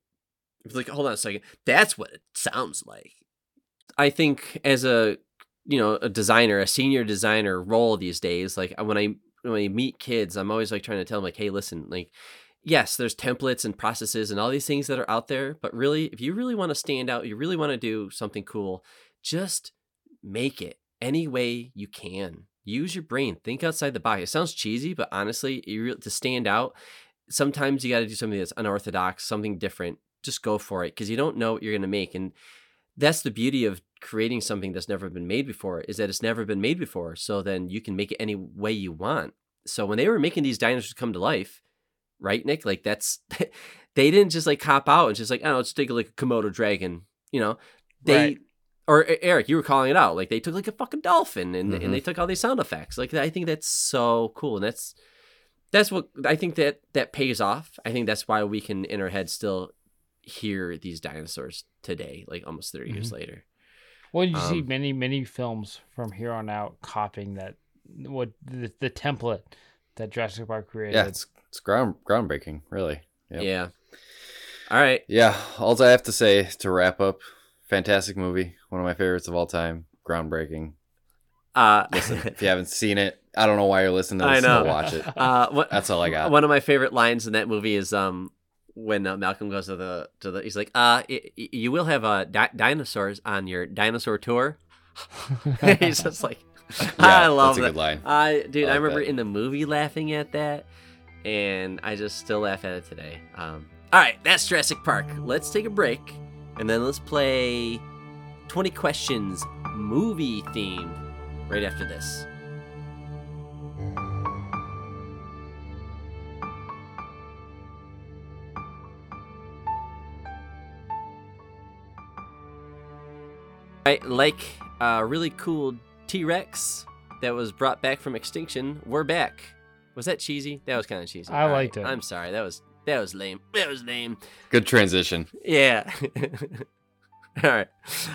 It's like, hold on a second, that's what it sounds like. I think as a you know a designer, a senior designer role these days, like when I when I meet kids, I'm always like trying to tell them like, hey, listen, like. Yes, there's templates and processes and all these things that are out there, but really, if you really want to stand out, you really want to do something cool, just make it any way you can. Use your brain. Think outside the box. It sounds cheesy, but honestly, you re- to stand out, sometimes you got to do something that's unorthodox, something different. Just go for it because you don't know what you're going to make. And that's the beauty of creating something that's never been made before is that it's never been made before. So then you can make it any way you want. So when they were making these dinosaurs come to life, right, Nick? Like that's they didn't just like cop out and just like, oh, let's take like a Komodo dragon. You know, they Right. or Eric, you were calling it out. Like they took like a fucking dolphin and Mhm. and they took all these sound effects. Like I think that's so cool, and that's that's what I think that that pays off. I think that's why we can in our head still hear these dinosaurs today, like almost 30 years later. Well, you see Um, many, many films from here on out copying that what the, the template that Jurassic Park created. Yeah, it's it's ground groundbreaking, really. Yep. Yeah. All right. Yeah, all I have to say to wrap up, fantastic movie, one of my favorites of all time, groundbreaking. Uh, Listen, if you haven't seen it, I don't know why you're listening to I know. Still watch it. uh, what, That's all I got. One of my favorite lines in that movie is um when uh, Malcolm goes to the to the he's like uh y- y- you will have uh di- dinosaurs on your dinosaur tour. he's just like I love that's a that. good line. I dude, I I, remember that. in the movie laughing at that, and I just still laugh at it today. Um, all right, that's Jurassic Park. Let's take a break, and then let's play twenty questions movie themed right after this. I like a really cool T Rex that was brought back from extinction. We're back. Was that cheesy? That was kind of cheesy. I All liked it. I'm sorry. That was that was lame. That was lame. Good transition. Yeah. All right.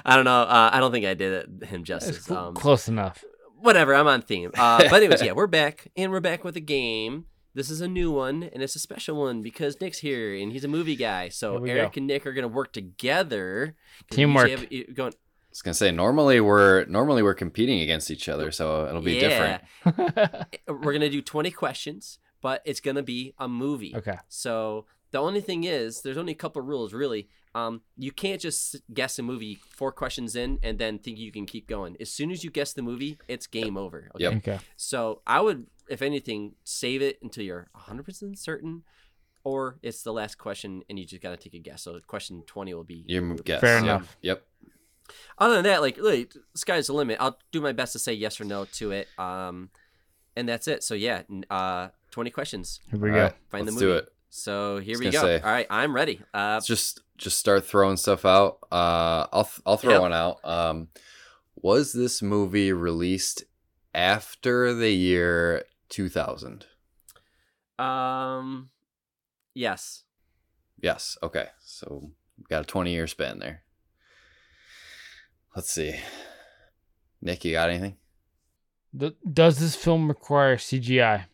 I don't know. Uh, I don't think I did it, him It's justice. cl- Um, close enough. whatever. I'm on theme. Uh, but anyways, yeah, we're back, and we're back with a game. This is a new one, and it's a special one because Nick's here, and he's a movie guy. So Eric go. and Nick are gonna work together. Teamwork. have- going, I was gonna say normally we're normally we're competing against each other, so it'll be different. We're gonna do 20 questions, but it's gonna be a movie. okay. So the only thing is, there's only a couple rules really. Um, you can't just guess a movie four questions in and then think you can keep going. As soon as you guess the movie, it's game over. Okay. Yep. Okay. So I would, if anything, save it until you're 100% certain. or it's the last question and you just got to take a guess. So question 20 will be Your movie. guess. Fair Yep. enough. Yep. Other than that, like, like sky's the limit. I'll do my best to say yes or no to it. Um, and that's it. So yeah, uh, 20 questions. Here we All go. right, Find let's the movie. do it. So here we go. say- All right, I'm ready. Uh, Let's just just start throwing stuff out. Uh, I'll th- I'll throw Yep. one out. Um, was this movie released after the year 2000? um, yes. Yes. Okay. So we've got a 20 year span there. Let's see. Nick, you got anything? Th- Does this film require CGI?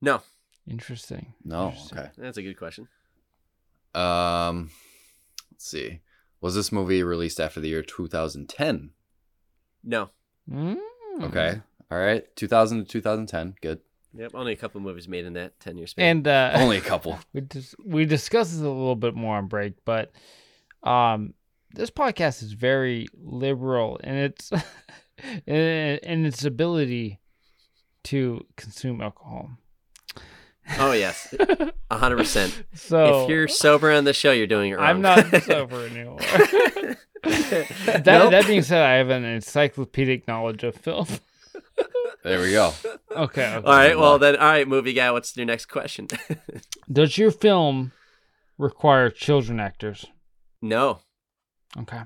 No, Interesting. No. Interesting. Okay. that's a good question. Um, let's see. Was this movie released after the year 2010? No. Mm. Okay. All right. 2000 to 2010. Good. Yep. Only a couple movies made in that 10 year span. And uh, Only a couple. we dis- we discussed this a little bit more on break, but um, this podcast is very liberal in its in, in its ability to consume alcohol. oh yes, hundred percent. So If you're sober on the show, you're doing it wrong. I'm not sober anymore. that, Nope. that being said, I have an encyclopedic knowledge of film. There we go. Okay. okay. All right. Well then, all right, movie guy. What's your next question? Does your film require children actors? no. Okay.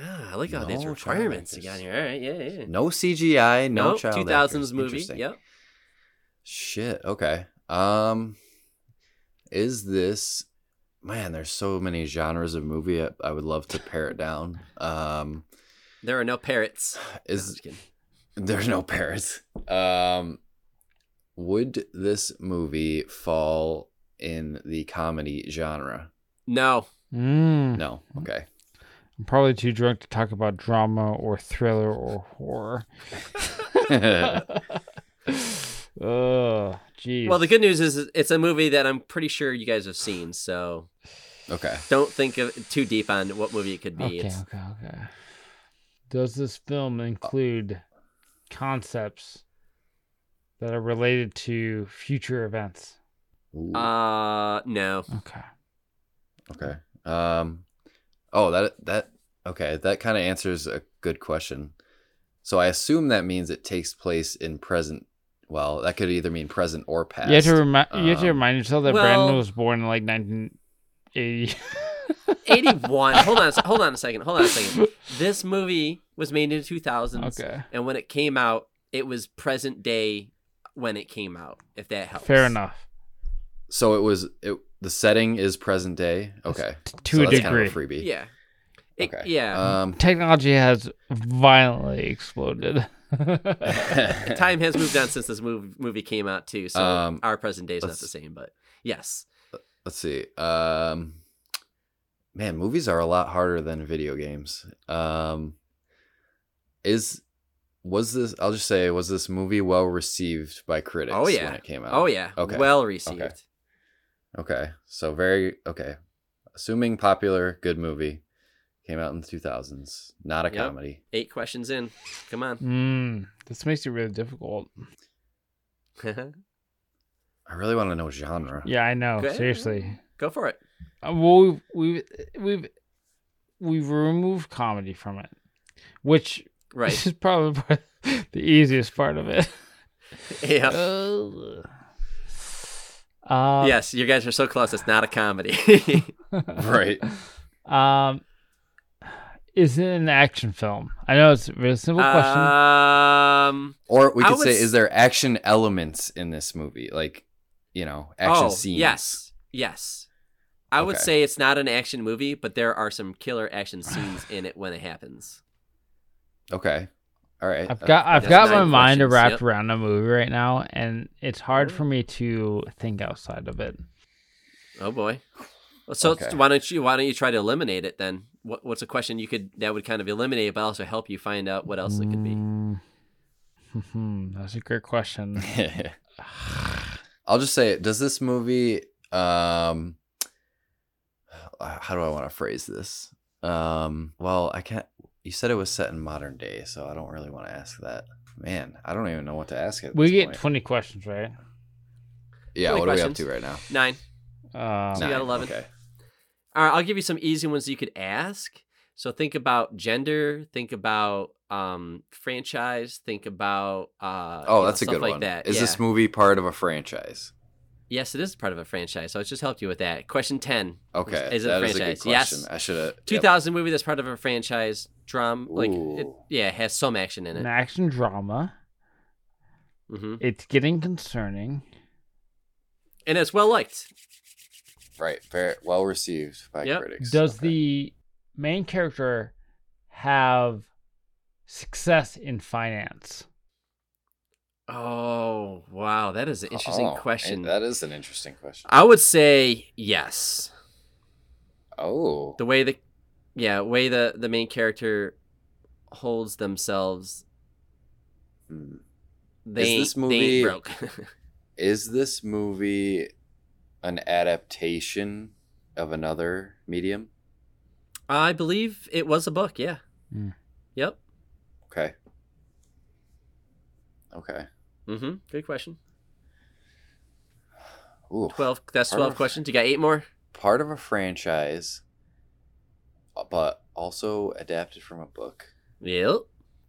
Ah, I like all these requirements you got here. All right. Yeah. Yeah. No CGI, no Nope, child 2000s actors. movie. Yep. Shit. Okay. Um, is this? Man, there's so many genres of movie. I, I would love to pare it down. Um, There are no parrots. Is just kidding. there's no parrots? Um, would this movie fall in the comedy genre? no. Mm. No. Okay. I'm probably too drunk to talk about drama or thriller or horror. oh, jeez. Well, the good news is it's a movie that I'm pretty sure you guys have seen. So okay. don't think of too deep on what movie it could be. Okay, It's okay, okay. Does this film include concepts that are related to future events? Ooh, uh no. Okay. okay. Um. Oh, that that okay. That kind of answers a good question. So I assume that means it takes place in present. Well, that could either mean present or past. You have to remind you have to Um, remind yourself that well- Brandon was born in like 1980. 81. hold on. Hold on a second. Hold on a second. This movie was made in the 2000s. Okay. And when it came out, it was present day when it came out. If that helps. Fair enough. So it was it. The setting is present day. Okay. To so a that's degree. Kind of a freebie. Yeah. It- Okay. Yeah. Um. Technology has violently exploded. Time has moved on since this movie movie came out too. So Um, our present day is not the same. But yes. Let's see. Um. Man, movies are a lot harder than video games. Um. Is was this? I'll just say, was this movie well received by critics? Oh, yeah. When it came out. Oh yeah. Okay. Well received. Okay. So very okay. Assuming popular, good movie. Came out in the 2000s. Not a Yep. comedy. Eight questions in. Come on. mm, this makes it really difficult. I really want to know genre. Yeah, I know. Okay. Seriously. Go for it. Uh, well, we've, we've we've we've removed comedy from it, which Right. is probably the easiest part of it. yeah. Ugh. Uh, yes, you guys are so close. It's not a comedy. Right. Um, is it an action film? I know it's a very simple question. um. Or we could would say, is there action elements in this movie? Like, you know, action oh, scenes. Yes. Yes. I would Okay. say it's not an action movie, but there are some killer action scenes in it when it happens. Okay. All right. I've got I've got my mind questions, wrapped yep. around a movie right now, and it's hard for me to think outside of it. Oh boy. So Okay. why don't you why don't you try to eliminate it then? What, what's a question you could that would kind of eliminate it, but also help you find out what else it could be? Mm. Hmm, That's a great question. I'll just say, does this movie? Um, how do I want to phrase this? Um, well, I can't. You said it was set in modern day, so I don't really want to ask that. Man, I don't even know what to ask. At we get point. twenty questions, right? yeah. 20 What are we up to right now? Nine. Um, So you got 11. Okay. All right, I'll give you some easy ones you could ask. So think about gender, think about um franchise, think about uh Oh, you know, that's a stuff good like one. that. Is yeah. this movie part of a franchise? Yes, it is part of a franchise. So it's just helped you with that. Question 10. Okay, Is it a that is franchise? good question. Yes. I should have. 2000 movie that's part of a franchise drum like it, yeah, it has some action in an it. action drama. hmm It's getting concerning. And it's well liked. Right, very well received by Yep. critics. Does Okay. the main character have success in finance? Oh, wow, that is an interesting Oh, question. That is an interesting question. I would say yes. Oh, the way the yeah way the the main character holds themselves Hmm. they Is ain't, this they movie- broke is this movie an adaptation of another medium? i believe it was a book yeah Hmm. yep Okay. Okay. mm-hmm good question Ooh, 12 that's Part 12 of- questions you got eight more part of a franchise, but also adapted from a book. yep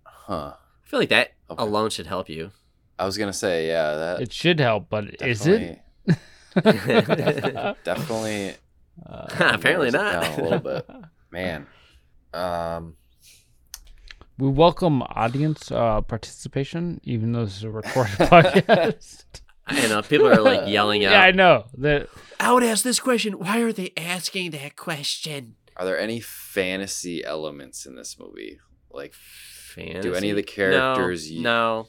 Huh. i feel like that Okay. alone should help you I was gonna say, yeah, that It should help, but is it? definitely- Definitely. Uh, apparently not a little bit, man. Um. we welcome audience uh, participation, even though this is a recorded podcast. i know people are like yelling out yeah, I know. The, i would ask this question why are they asking that question Are there any fantasy elements in this movie? Like, Fantasy? Do any of the characters no you- no,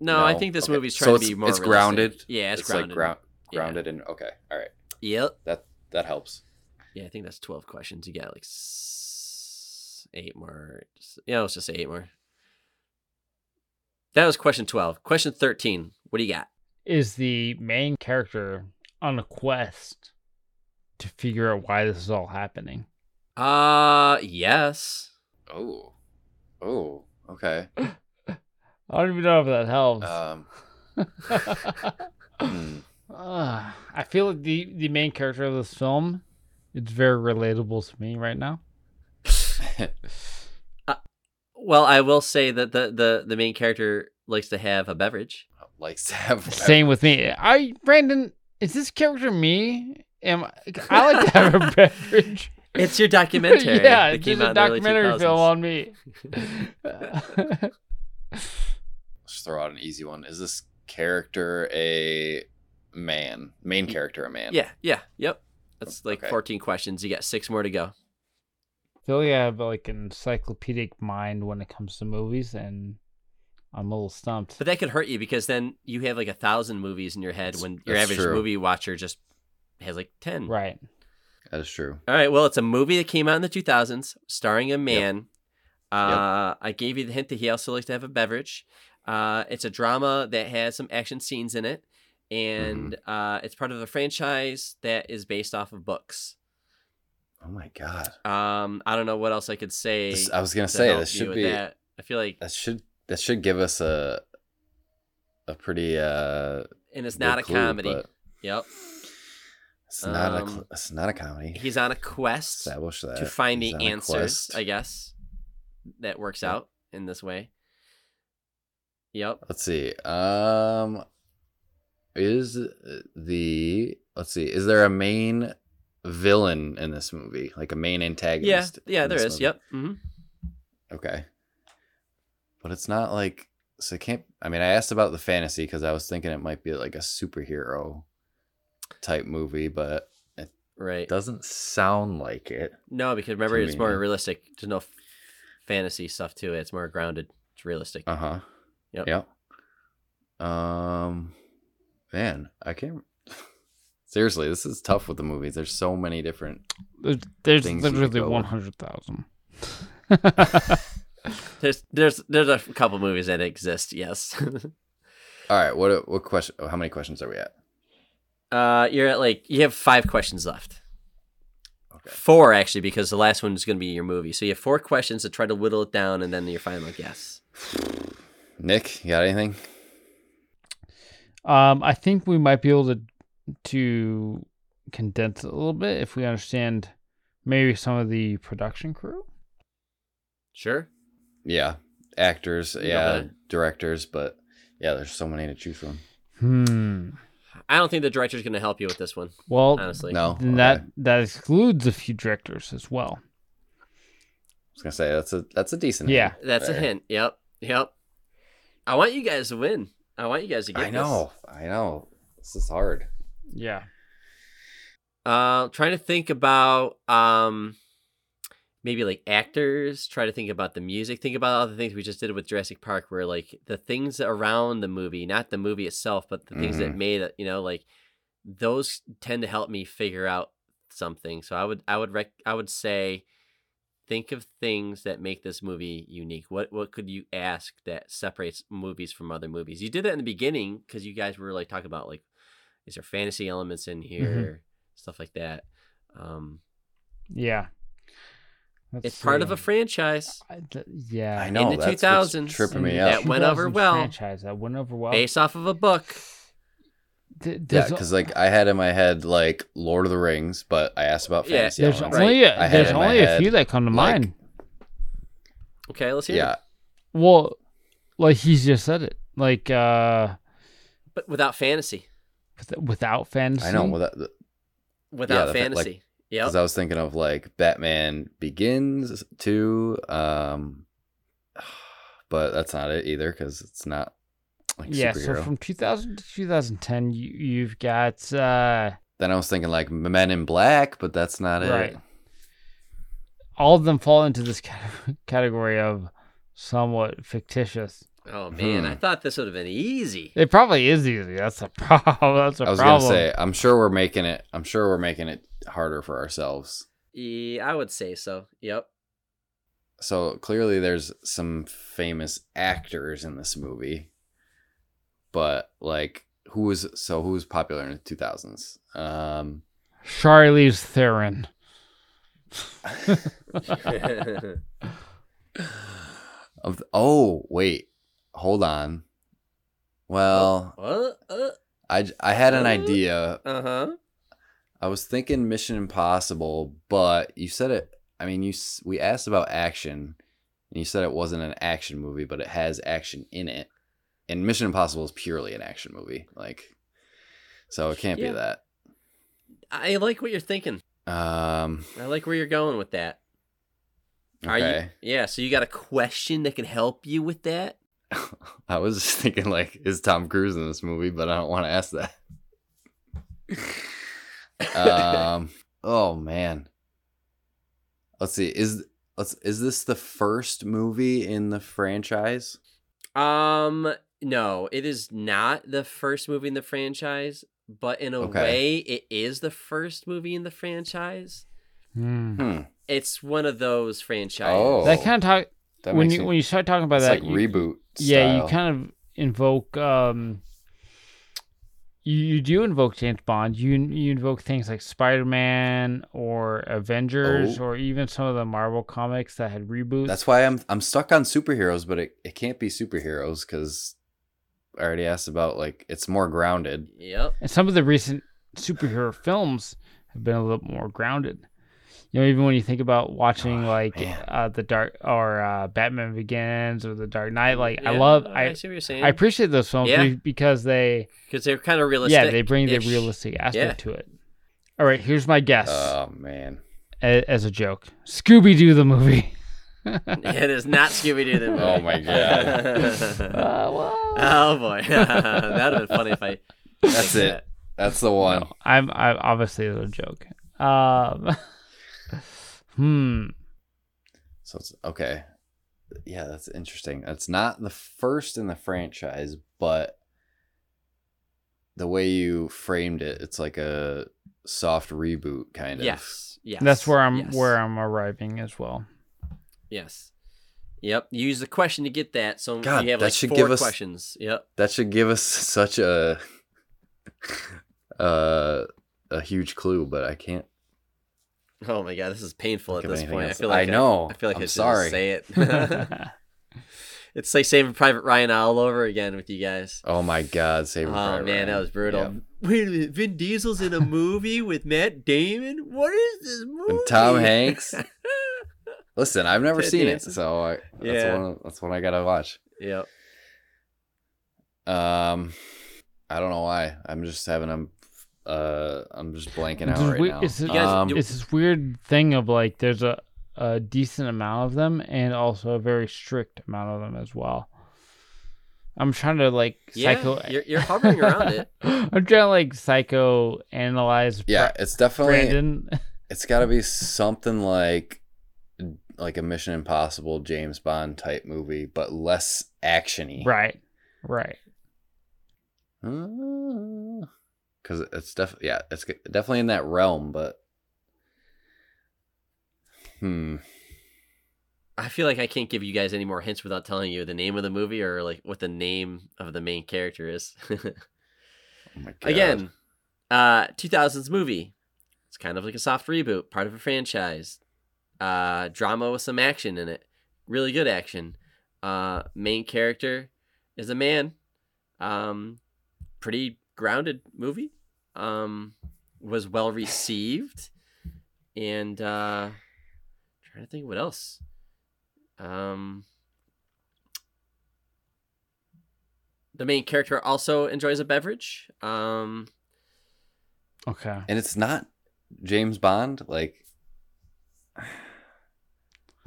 no, i think this Okay. movie's trying it's- to be more it's realistic. grounded? yeah it's, it's, grounded like ground, Yeah. grounded in. Okay, all right. yep That that helps. Yeah, I think that's 12 questions. You got like eight more. Yeah, let's just say eight more. That was question 12. Question 13. What do you got? is the main character on a quest to figure out why this is all happening? Uh, yes. Oh, oh, okay. I don't even know if that helps. Um, hmm. Uh, I feel like the, the main character of this film it's very relatable to me right now. Well, I will say that the, the, the main character likes to have a beverage. likes to have Same with me. I Brandon, is this character me? Am I, I like to have a beverage? It's your documentary. yeah, that it's came just a out in the early documentary film on me. Let's throw out an easy one. Is this character a man? Main character a man? Yeah, yeah, yep. That's like Okay. 14 questions. You got six more to go. I feel like I have like an encyclopedic mind when it comes to movies, and I'm a little stumped. But that could hurt you because then you have like a thousand movies in your head That's- when your average true. movie watcher just has like 10. Right. That is true. All right. Well, it's a movie that came out in the 2000s, starring a man. Uh, I gave you the hint that he also likes to have a beverage. Uh, it's a drama that has some action scenes in it, and Mm-hmm. uh, it's part of a franchise that is based off of books. Oh my god. Um, I don't know what else I could say. This, I was gonna say this should be That. I feel like, that should that should give us a a pretty uh and it's not a clue, comedy. but Yep. It's not a Um, cl- it's not a comedy. He's on a quest. Establish that to find He's the answers. I guess. That works Yep. out in this way. Yep. Let's see. Um, is the let's see. Is there a main villain in this movie, like a main Yeah, antagonist? yeah, in there is. movie? Yep. hmm Okay, but it's not like so. It can't. I mean, I asked about the fantasy because I was thinking it might be like a superhero type movie, but it Right. doesn't sound like it. No, because remember, to it's more realistic. There's no f- fantasy stuff to it. It's more grounded. It's realistic. Uh huh. Yep. Yep. Um, man, I can't. Seriously, this is tough with the movies. There's so many different. There's, there's Things you could literally one hundred thousand. There's there's there's a couple movies that exist. Yes. All right, what what question? How many questions are we at? Uh, you're at like you have five questions left. Okay. Four actually, because the last one is going to be your movie. So you have four questions to try to whittle it down, and then your final guess. Nick, you got anything? Um, I think we might be able to to condense it a little bit if we understand maybe some of the production crew. Sure. Yeah, actors, yeah, directors, but yeah, there's so many to choose from. Hmm. I don't think the director's going to help you with this one, Well, honestly. No, then okay. that that excludes a few directors as well. I was gonna say that's a that's a decent. Yeah. hint That's a hint. Yep. Yep. I want you guys to win. I want you guys to get this. I know, I know. This is hard. Yeah. This. Uh, trying to think about um, maybe like actors. Try to think about the music. Think about all the things we just did with Jurassic Park, where like the things around the movie, not the movie itself, but the things that Mhm. made it. You know, like those tend to help me figure out something. So I would, I would, rec- I would say, think of things that make this movie unique. What, what could you ask that separates movies from other movies? You did that in the beginning because you guys were like talking about like, is there fantasy elements in here, stuff like that. Um, Yeah. Let's it's part of a franchise I- th- yeah. I know the that's 2000s, tripping And me that went over well. Franchise that went over well. based off of a book. Th- Yeah, because like I had in my head like Lord of the Rings, but I asked about Yeah, fantasy. there's elements. only a, I had there's only a few that come to like- mind. Okay, let's hear Yeah, it. Well, like he's just said it. Like uh But without fantasy. without fantasy. I know. Well, that Without the fa- like- yep. because I was thinking of like Batman Begins too, um, but that's not it either because it's not like yeah, superhero. so from 2000 to 2010, you, you've got uh, then I was thinking like Men in Black, but that's not Right. it. all of them fall into this category of somewhat fictitious. Oh man, I Hmm. thought this would have been easy. It probably is easy. That's a problem. That's a I was problem. gonna say I'm sure we're making it. I'm sure we're making it harder for ourselves. Yeah, I would say so. Yep. So clearly, there's some famous actors in this movie, but like who was so who was popular in the 2000s? Um, Charlize Theron. of oh wait, hold on. Well? Uh I I had an idea. Uh huh. I was thinking Mission Impossible, but you said it. I mean, you we asked about action, and you said it wasn't an action movie, but it has action in it. And Mission Impossible is purely an action movie, like, so it can't Yeah. be that. I like what you're thinking. Um, I like where you're going with that. Are okay. you? Yeah. So you got a question that can help you with that? I was just thinking, like, is Tom Cruise in this movie? But I don't want to ask that. um. Oh man. Let's see. Is let's is this the first movie in the franchise? Um, no, it is not the first movie in the franchise, but in a Okay. way, it is the first movie in the franchise. Hmm. Hmm. It's one of those franchises. Oh. That kind of talk That when you me- when you start talking about it's that. like you- reboot. yeah, you kind of invoke. um you, you do invoke James Bond. You you invoke things like Spider Man or Avengers Oh. or even some of the Marvel comics that had reboots. That's why I'm I'm stuck on superheroes, but it, it can't be superheroes because I already asked about like it's more grounded. Yep. And some of the recent superhero films have been a little more grounded. You know, even when you think about watching Oh, like uh, the Dark or uh, Batman Begins or the Dark Knight, like I love, I I see what you're saying. I appreciate those films Yeah. because they, because they're kind of realistic. yeah, they bring the realistic aspect to it. All right, here's my guess Oh man. a- as a joke: Scooby Doo the movie. it is not Scooby Doo the movie. Oh my God. Uh, well, oh boy, that'd have been funny if I. That's said it. That's the one. no, I'm, I'm obviously it's a joke. Um, hmm. So it's okay. Yeah, that's interesting. It's not the first in the franchise, but the way you framed it, it's like a soft reboot kind of. Yes. Yes. That's where I'm yes, where I'm arriving as well. Yes. Yep. Use the question to get that. So God, you have that like should four give us- questions. Yep. That should give us such a uh a huge clue, but I can't Oh my god, this is painful at this point. I feel like I know. I, feel like I'm I should sorry. say it. It's like Saving Private Ryan all over again with you guys. Oh my God, Saving Oh Private Oh man, that was brutal. Yep. Wait a minute, Vin Diesel's in a movie with Matt Damon. What is this movie? And Tom Hanks. Listen, I've never Ted seen Danson. it, so I, that's Yeah. one. That's one I gotta watch. yep. Um, I don't know why. I'm just having a. Uh, I'm just blanking out right weird- now. it's this- guys um, it's this weird thing of like there's a, a decent amount of them and also a very strict amount of them as well. I'm trying to like Yeah, psycho. you're, you're hovering around it. I'm trying to like psycho analyze. yeah, it's definitely. Brandon. It's got to be something like like a Mission Impossible James Bond type movie, but less actiony. right, right. Because it's definitely yeah, it's definitely in that realm, but hmm. I feel like I can't give you guys any more hints without telling you the name of the movie or like what the name of the main character is. Oh my God. Again, uh 2000s movie. It's kind of like a soft reboot, part of a franchise. Uh drama with some action in it. Really good action. Uh main character is a man. Um pretty grounded movie. Um was well received and uh trying to think what else. Um the main character also enjoys a beverage. Um Okay. and it's not James Bond, like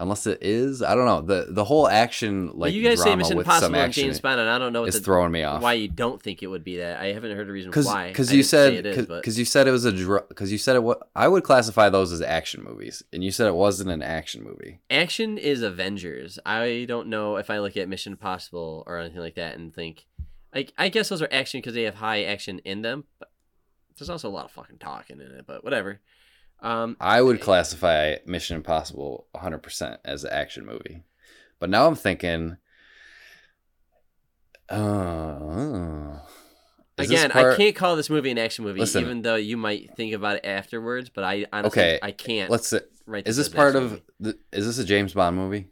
unless it is. I don't know the the whole action Well, like you guys say Mission with Impossible and James Bond, and I don't know what is the, throwing me off. why you don't think it would be that. I haven't heard a reason Because why. because you said it is, but because you said it was a because you said it what I would classify those as action movies, and you said it wasn't an action movie. action is Avengers. I don't know if I look at Mission Impossible or anything like that and think, like, I guess those are action because they have high action in them, but there's also a lot of fucking talking in it. But whatever. Um, I would classify Mission Impossible 100% as an action movie. But now I'm thinking uh, is this again, I can't call this movie an action movie, Listen. even though you might think about it afterwards. But I honestly, Okay, I can't. Let's say, write is this this as an part of the, is this a James Bond movie?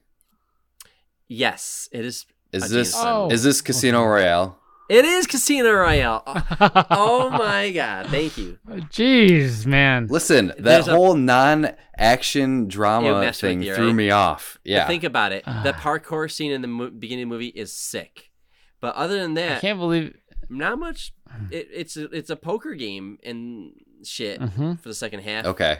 Yes, it is. Is A this James Oh. is this Casino Royale? It is Casino Royale. Oh, oh my god! Thank you. Jeez, man. Listen, that There's a- whole non-action It drama messed with thing you, threw right? me off. But Yeah. think about it. The parkour scene in the mo- beginning of the movie is sick, but other than that, I that, can't believe. not much. It, it's a, it's a poker game and shit hmm for the second half. okay.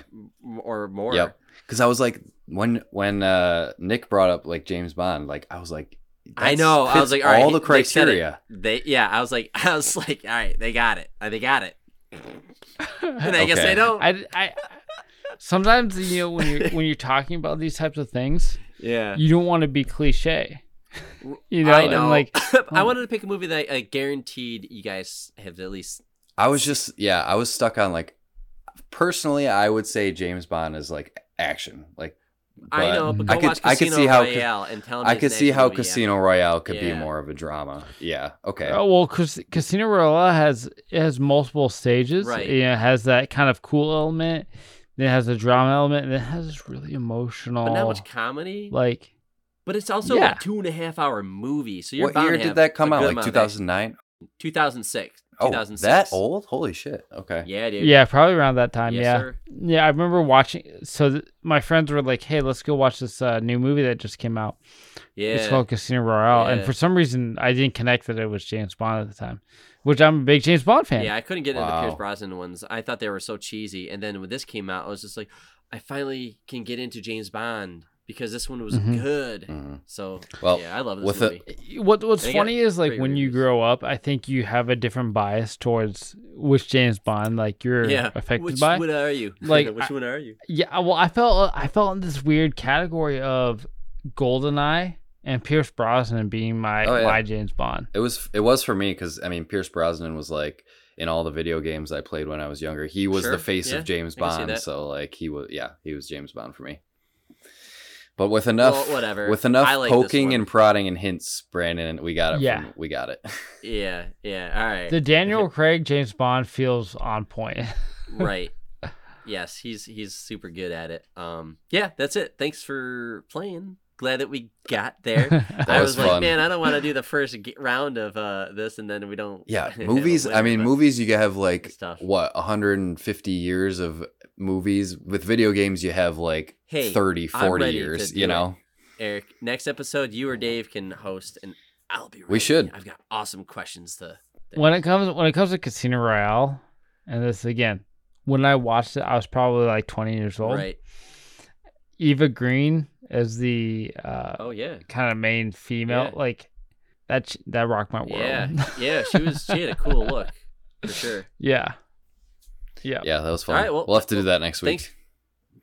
or more. Yep. Because I was like, when when uh, Nick brought up like James Bond, like I was like, I know. I was fits like, all right, all the they it. criteria. They yeah. I was like, I was like, all right, they got it. They got it. And I guess Okay. they don't. I, I sometimes you know when you're when you're talking about these types of things, yeah. you don't want to be cliche. You know, I and, know. like I wanted to pick a movie that I guaranteed you guys have at least. I was just yeah, I was stuck on like personally, I would say James Bond is like action, like. I know, but I could- watch I could see how- Royale and tell me I could see how movie, yeah. Casino Royale could be more of a drama. Yeah. Okay. Oh well, Cas- Casino Royale has it has multiple stages. Right. It has that kind of cool element. Then it has a drama element, and it has this really emotional, but not much comedy. like But it's also Yeah. a two and a half hour movie, so you're what bound year did that come out? Like 2009? action. 2006. Oh, that old? Holy shit. Okay. Yeah, dude. yeah, probably around that time. Yes, yeah, sir. yeah. I remember watching. So th- my friends were like, "Hey, let's go watch this uh, new movie that just came out. Yeah. It's called Casino Royale." And for some reason, I didn't connect that it was James Bond at the time, which I'm a big James Bond fan. Yeah, I couldn't get into the Pierce Brosnan ones. I thought they were so cheesy. And then when this came out, I was just like, I finally can get into James Bond because this one was Mhm. good. Mhm. So, Well, yeah, I love this with movie. a- What What's funny is like great when you grow up, I think you have a different bias towards which James Bond like you're yeah. affected Which by. one are you? Like, Which I- one are you? Yeah, well, I felt I felt in this weird category of Goldeneye and Pierce Brosnan being my Oh, yeah. my James Bond. It was it was for me because I mean Pierce Brosnan was like in all the video games I played when I was younger. He was Sure, the face yeah, of James I can see Bond, so like he was yeah he was James Bond for me. But with enough Well, whatever. with enough like poking and prodding and hints, Brandon, we got it. Yeah. from, we got it. Yeah, yeah. All right. The Daniel Craig James Bond feels on point. right. Yes, he's he's super good at it. Um, yeah, that's it. Thanks for playing. glad that we got there. That I was was, like, fun. man, I don't want to do the first round of uh, this, and then we don't. Yeah, have a movies. I mean, movies. You have like stuff. what 150 years of movies. With video games, you have like Hey, 30, 40 years. do You it. know, Eric, next episode, you or Dave can host, and I'll be. Ready. We should. I've got awesome questions to. when it comes when it comes to Casino Royale, and this again, when I watched it, I was probably like 20 years old. Right. Eva Green as the uh, Oh yeah. kind of main female, Yeah. like that. That rocked my world. Yeah. Yeah. She was. She had a cool look, for sure. yeah, yeah. yeah, that was fun. All right, well, we'll have to do that next week. Thanks.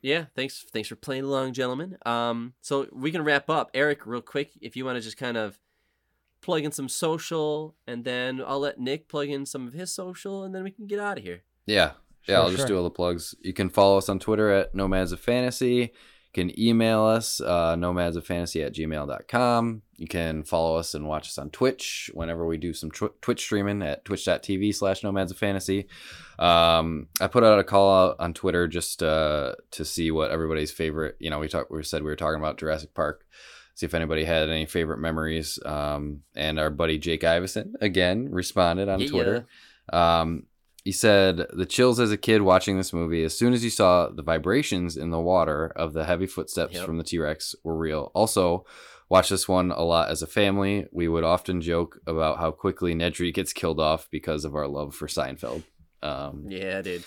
Yeah, thanks. Thanks for playing along, gentlemen. Um, so we can wrap up. Eric, real quick, if you want to just kind of plug in some social, and then I'll let Nick plug in some of his social, and then we can get out of here. Yeah. Yeah, Sure, I'll just do all the plugs. You can follow us on Twitter at Nomads of Fantasy. You can email us, uh, fantasy at gmail.com. You can follow us and watch us on Twitch whenever we do some tw- Twitch streaming at twitch.tv slash nomads of fantasy. Um, I put out a call out on Twitter just uh, to see what everybody's favorite, you know, we talked, we said we were talking about Jurassic Park. See if anybody had any favorite memories. Um, and our buddy Jake Iverson again responded on Yeah. Twitter. Um, he said the chills as a kid watching this movie. As soon as you saw the vibrations in the water of the heavy footsteps Yep. from the T Rex were real. Also, watch this one a lot as a family. We would often joke about how quickly Nedry gets killed off because of our love for Seinfeld. Um, Yeah, dude.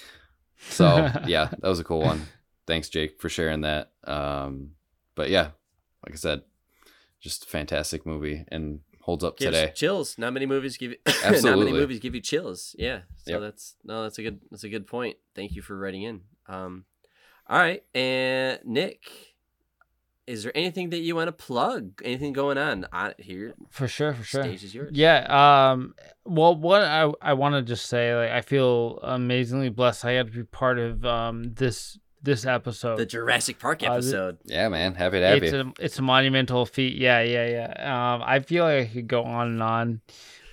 so yeah, that was a cool one. Thanks, Jake, for sharing that. Um, but yeah, like I said, just a fantastic movie and holds up Gives today. chills. Not many movies give you. not many movies give you chills. Yeah. So Yep. that's no, that's a good. That's a good point. Thank you for writing in. Um, all right, and Nick, is there anything that you want to plug? Anything going on on here? for sure, for sure. Stage is yours. Yeah. Um. Well, what I I want to just say, like, I feel amazingly blessed. I got to be part of um this this episode. The Jurassic Park Uh, episode. Yeah, man, happy to have it's you. a it's a monumental feat. Yeah, yeah, yeah. Um, I feel like I could go on and on,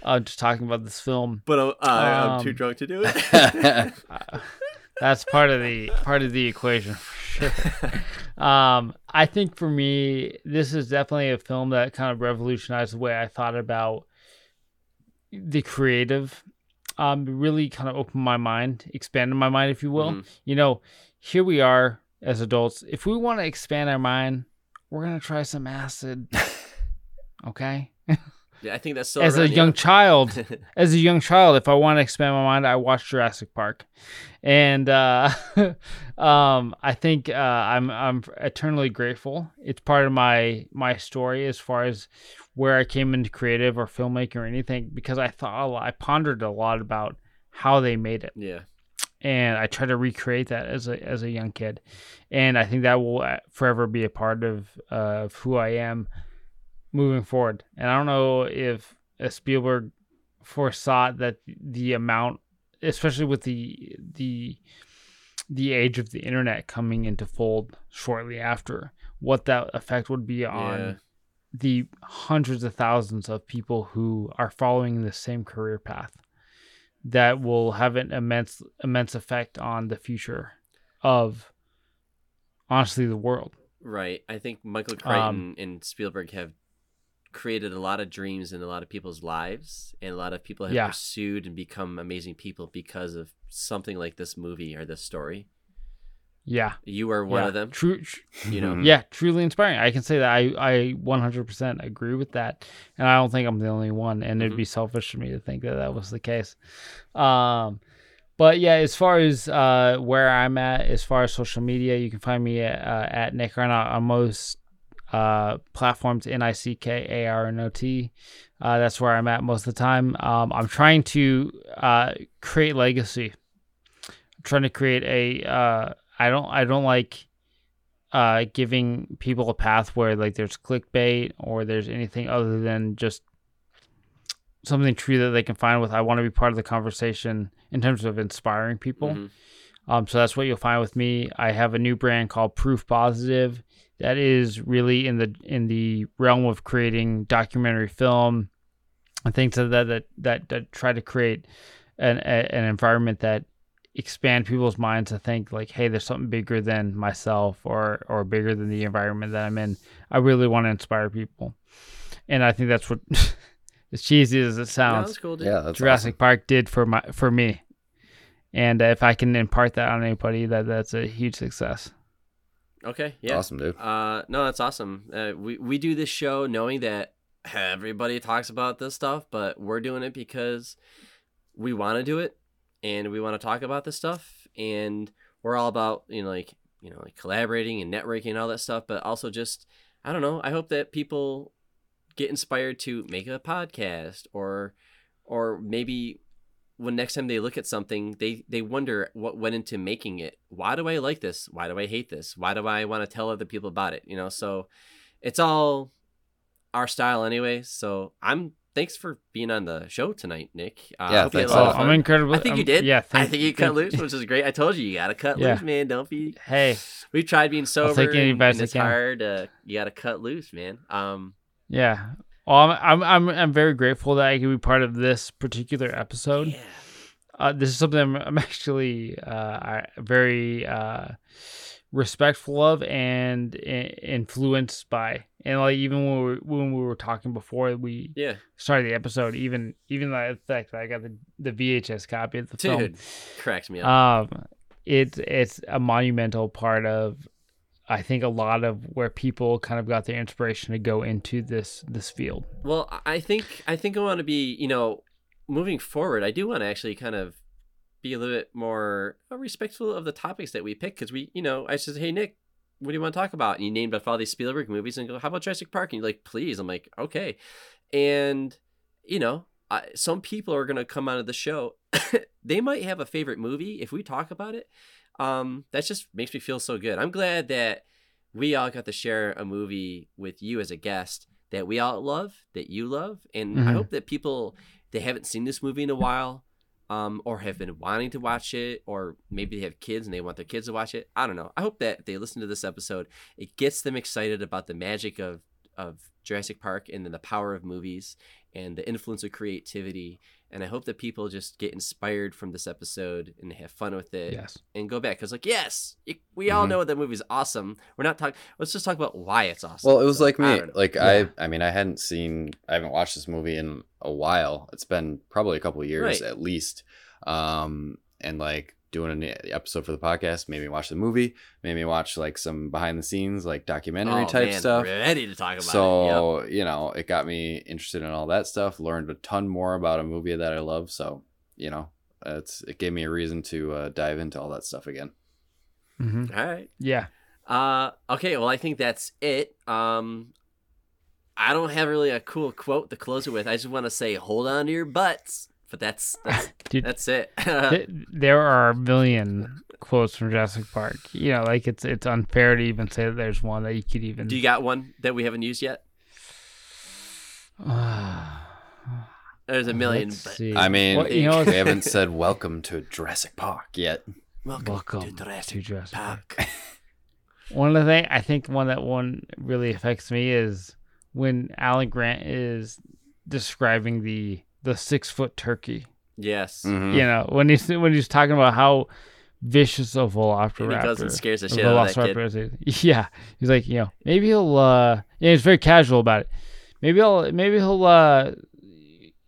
uh, just talking about this film. but uh, I'm too Um, drunk to do it. Uh, that's part of the part of the equation for sure. um, I think for me, this is definitely a film that kind of revolutionized the way I thought about the creative. Um, really kind of opened my mind, expanded my mind, if you will. Mhm. You know, here we are as adults. If we want to expand our mind, we're gonna try some acid. Okay. yeah, I think that's so. as a around, young yeah. child, as a young child, if I want to expand my mind, I watched Jurassic Park, and uh, um, I think uh, I'm I'm eternally grateful. It's part of my my story as far as where I came into creative or filmmaking or anything because I thought a lot, I pondered a lot about how they made it, yeah. And I tried to recreate that as a as a young kid, and I think that will uh, forever be a part of uh, of who I am moving forward. And I don't know if Spielberg foresaw that the amount, especially with the the the age of the internet coming into fold shortly after, what that effect would be on Yeah. the hundreds of thousands of people who are following the same career path that will have an immense immense effect on the future of honestly the world Right. I think Michael Crichton Um, and Spielberg have created a lot of dreams in a lot of people's lives, and a lot of people have Yeah. pursued and become amazing people because of something like this movie or this story. Yeah You are one yeah. of them. true tr- You know. Mhm. yeah truly inspiring i can say that i i 100% agree with that and i don't think i'm the only one and it'd Mhm. be selfish for me to think that that was the case um but yeah as far as uh where i'm at as far as social media you can find me at, uh, at nick arnot on most uh platforms n-i-c-k-a-r-n-o-t uh that's where i'm at most of the time um i'm trying to uh create legacy i'm trying to create a uh i don't i don't like uh giving people a path where like there's clickbait or there's anything other than just something true that they can find with. I want to be part of the conversation in terms of inspiring people. Mhm. um so that's what you'll find with me. I have a new brand called proof positive that is really in the in the realm of creating documentary film and things that that that, that try to create an a, an environment that expand people's minds to think like, hey, there's something bigger than myself or or bigger than the environment that I'm in. I really want to inspire people, and I think that's what, as cheesy as it sounds, that's cool, dude. Yeah, that's Jurassic Park did for my for me. And if I can impart that on anybody, that that's a huge success. Okay. Yeah. awesome, dude. Uh, no, that's awesome. Uh, we we do this show knowing that everybody talks about this stuff, but we're doing it because we want to do it and we want to talk about this stuff, and we're all about you know like you know like collaborating and networking and all that stuff, but also just I don't know. I hope that people get inspired to make a podcast or or maybe when next time they look at something they they wonder what went into making it. Why do i like this? Why do i hate this? Why do i want to tell other people about it? You know so it's all our style anyway so i'm thanks for being on the show tonight nick uh, Yeah, hope you had thanks a a lot lot. I'm fun. incredible. i think you I'm- did Yeah, i think you cut loose which is great i told you you gotta cut Yeah. loose man don't be Hey, we've tried being sober take any and, advice and I it's hard uh, you gotta cut loose man um yeah. Well, I'm, I'm I'm I'm very grateful that I can be part of this particular episode. yeah Uh, this is something I'm, I'm actually uh, very uh, respectful of and influenced by. And like even when we were, when we were talking before we yeah started the episode, even even the fact that I got the, the VHS copy of the film, dude cracks me up um, it's it's a monumental part of I think a lot of where people kind of got their inspiration to go into this this field. Well, I think I think I want to be, you know, moving forward. I do want to actually kind of be a little bit more uh, respectful of the topics that we pick because we, you know, I said, "Hey Nick, what do you want to talk about?" And you named off all these Spielberg movies and go, "How about Jurassic Park?" And you're like, "Please." I'm like, "Okay," and you know, I, some people are gonna come out of the show. they might have a favorite movie if we talk about it. Um, that just makes me feel so good. I'm glad that we all got to share a movie with you as a guest that we all love, that you love, and I Mhm. hope that people they haven't seen this movie in a while, um, or have been wanting to watch it, or maybe they have kids and they want their kids to watch it. I don't know. I hope that they listen to this episode. It gets them excited about the magic of of Jurassic Park and then the power of movies and the influence of creativity. And I hope that people just get inspired from this episode and have fun with it Yes. and go back because like yes it, we all Mhm. know that movie's awesome we're not talking let's just talk about why it's awesome Well, it was So, like me. don't. Like Yeah. I, I mean, I hadn't seen, I haven't watched this movie in a while. It's been probably a couple of years Right. at least. Um, and like doing an episode for the podcast made me watch the movie, made me watch like some behind the scenes, like documentary Oh, type man, stuff. ready to talk about it Yep. So you know, it got me interested in all that stuff. Learned a ton more about a movie that I love. So you know, it's it gave me a reason to uh, dive into all that stuff again. hmm all right Yeah. uh okay well i think that's it um i don't have really a cool quote to close it with i just want to say hold on to your butts but that's that's, Dude, that's it there are a million quotes from Jurassic Park. You know, like it's it's unfair to even say that there's one that you could even. do you got one that we haven't used yet there's a 1000000 but. I mean, Well, you know, we haven't said welcome to Jurassic Park yet. welcome, Welcome to Jurassic to Jurassic Park. Park. One of the things I think one that one really affects me is when Alan Grant is describing the the six foot turkey. yes Mhm. You know, when he's when he's talking about how vicious a velociraptor and he goes and scares the a shit out of that kid is. Yeah, he's like, you know, maybe he'll. uh Yeah, he's very casual about it. Maybe he'll. Maybe he'll. uh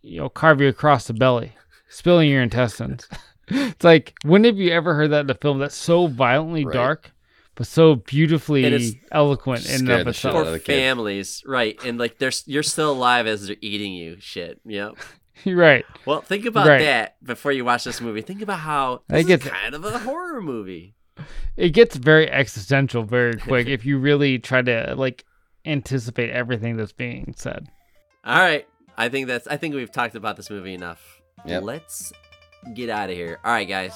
You know, carve you across the belly, spilling your intestines. it's like, when have you ever heard that in a film that's so violently Right. dark, but so beautifully And eloquent in and Scared of the shit itself? for families, right? And like, there's you're still alive as they're eating you. Shit. Yep. right. Well, think about Right. that before you watch this movie. Think about how I this get is kind of a horror movie. It gets very existential very quick if you really try to like anticipate everything that's being said. All right, I think that's. I think we've talked about this movie enough. Yep. Let's get out of here. All right, guys.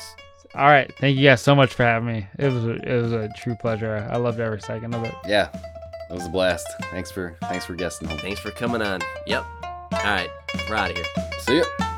All right, thank you guys so much for having me. It was a, it was a true pleasure. I loved every second of it. Yeah, it was a blast. Thanks for thanks for guesting. Thanks for coming on. Yep. All right, we're out of here. See ya.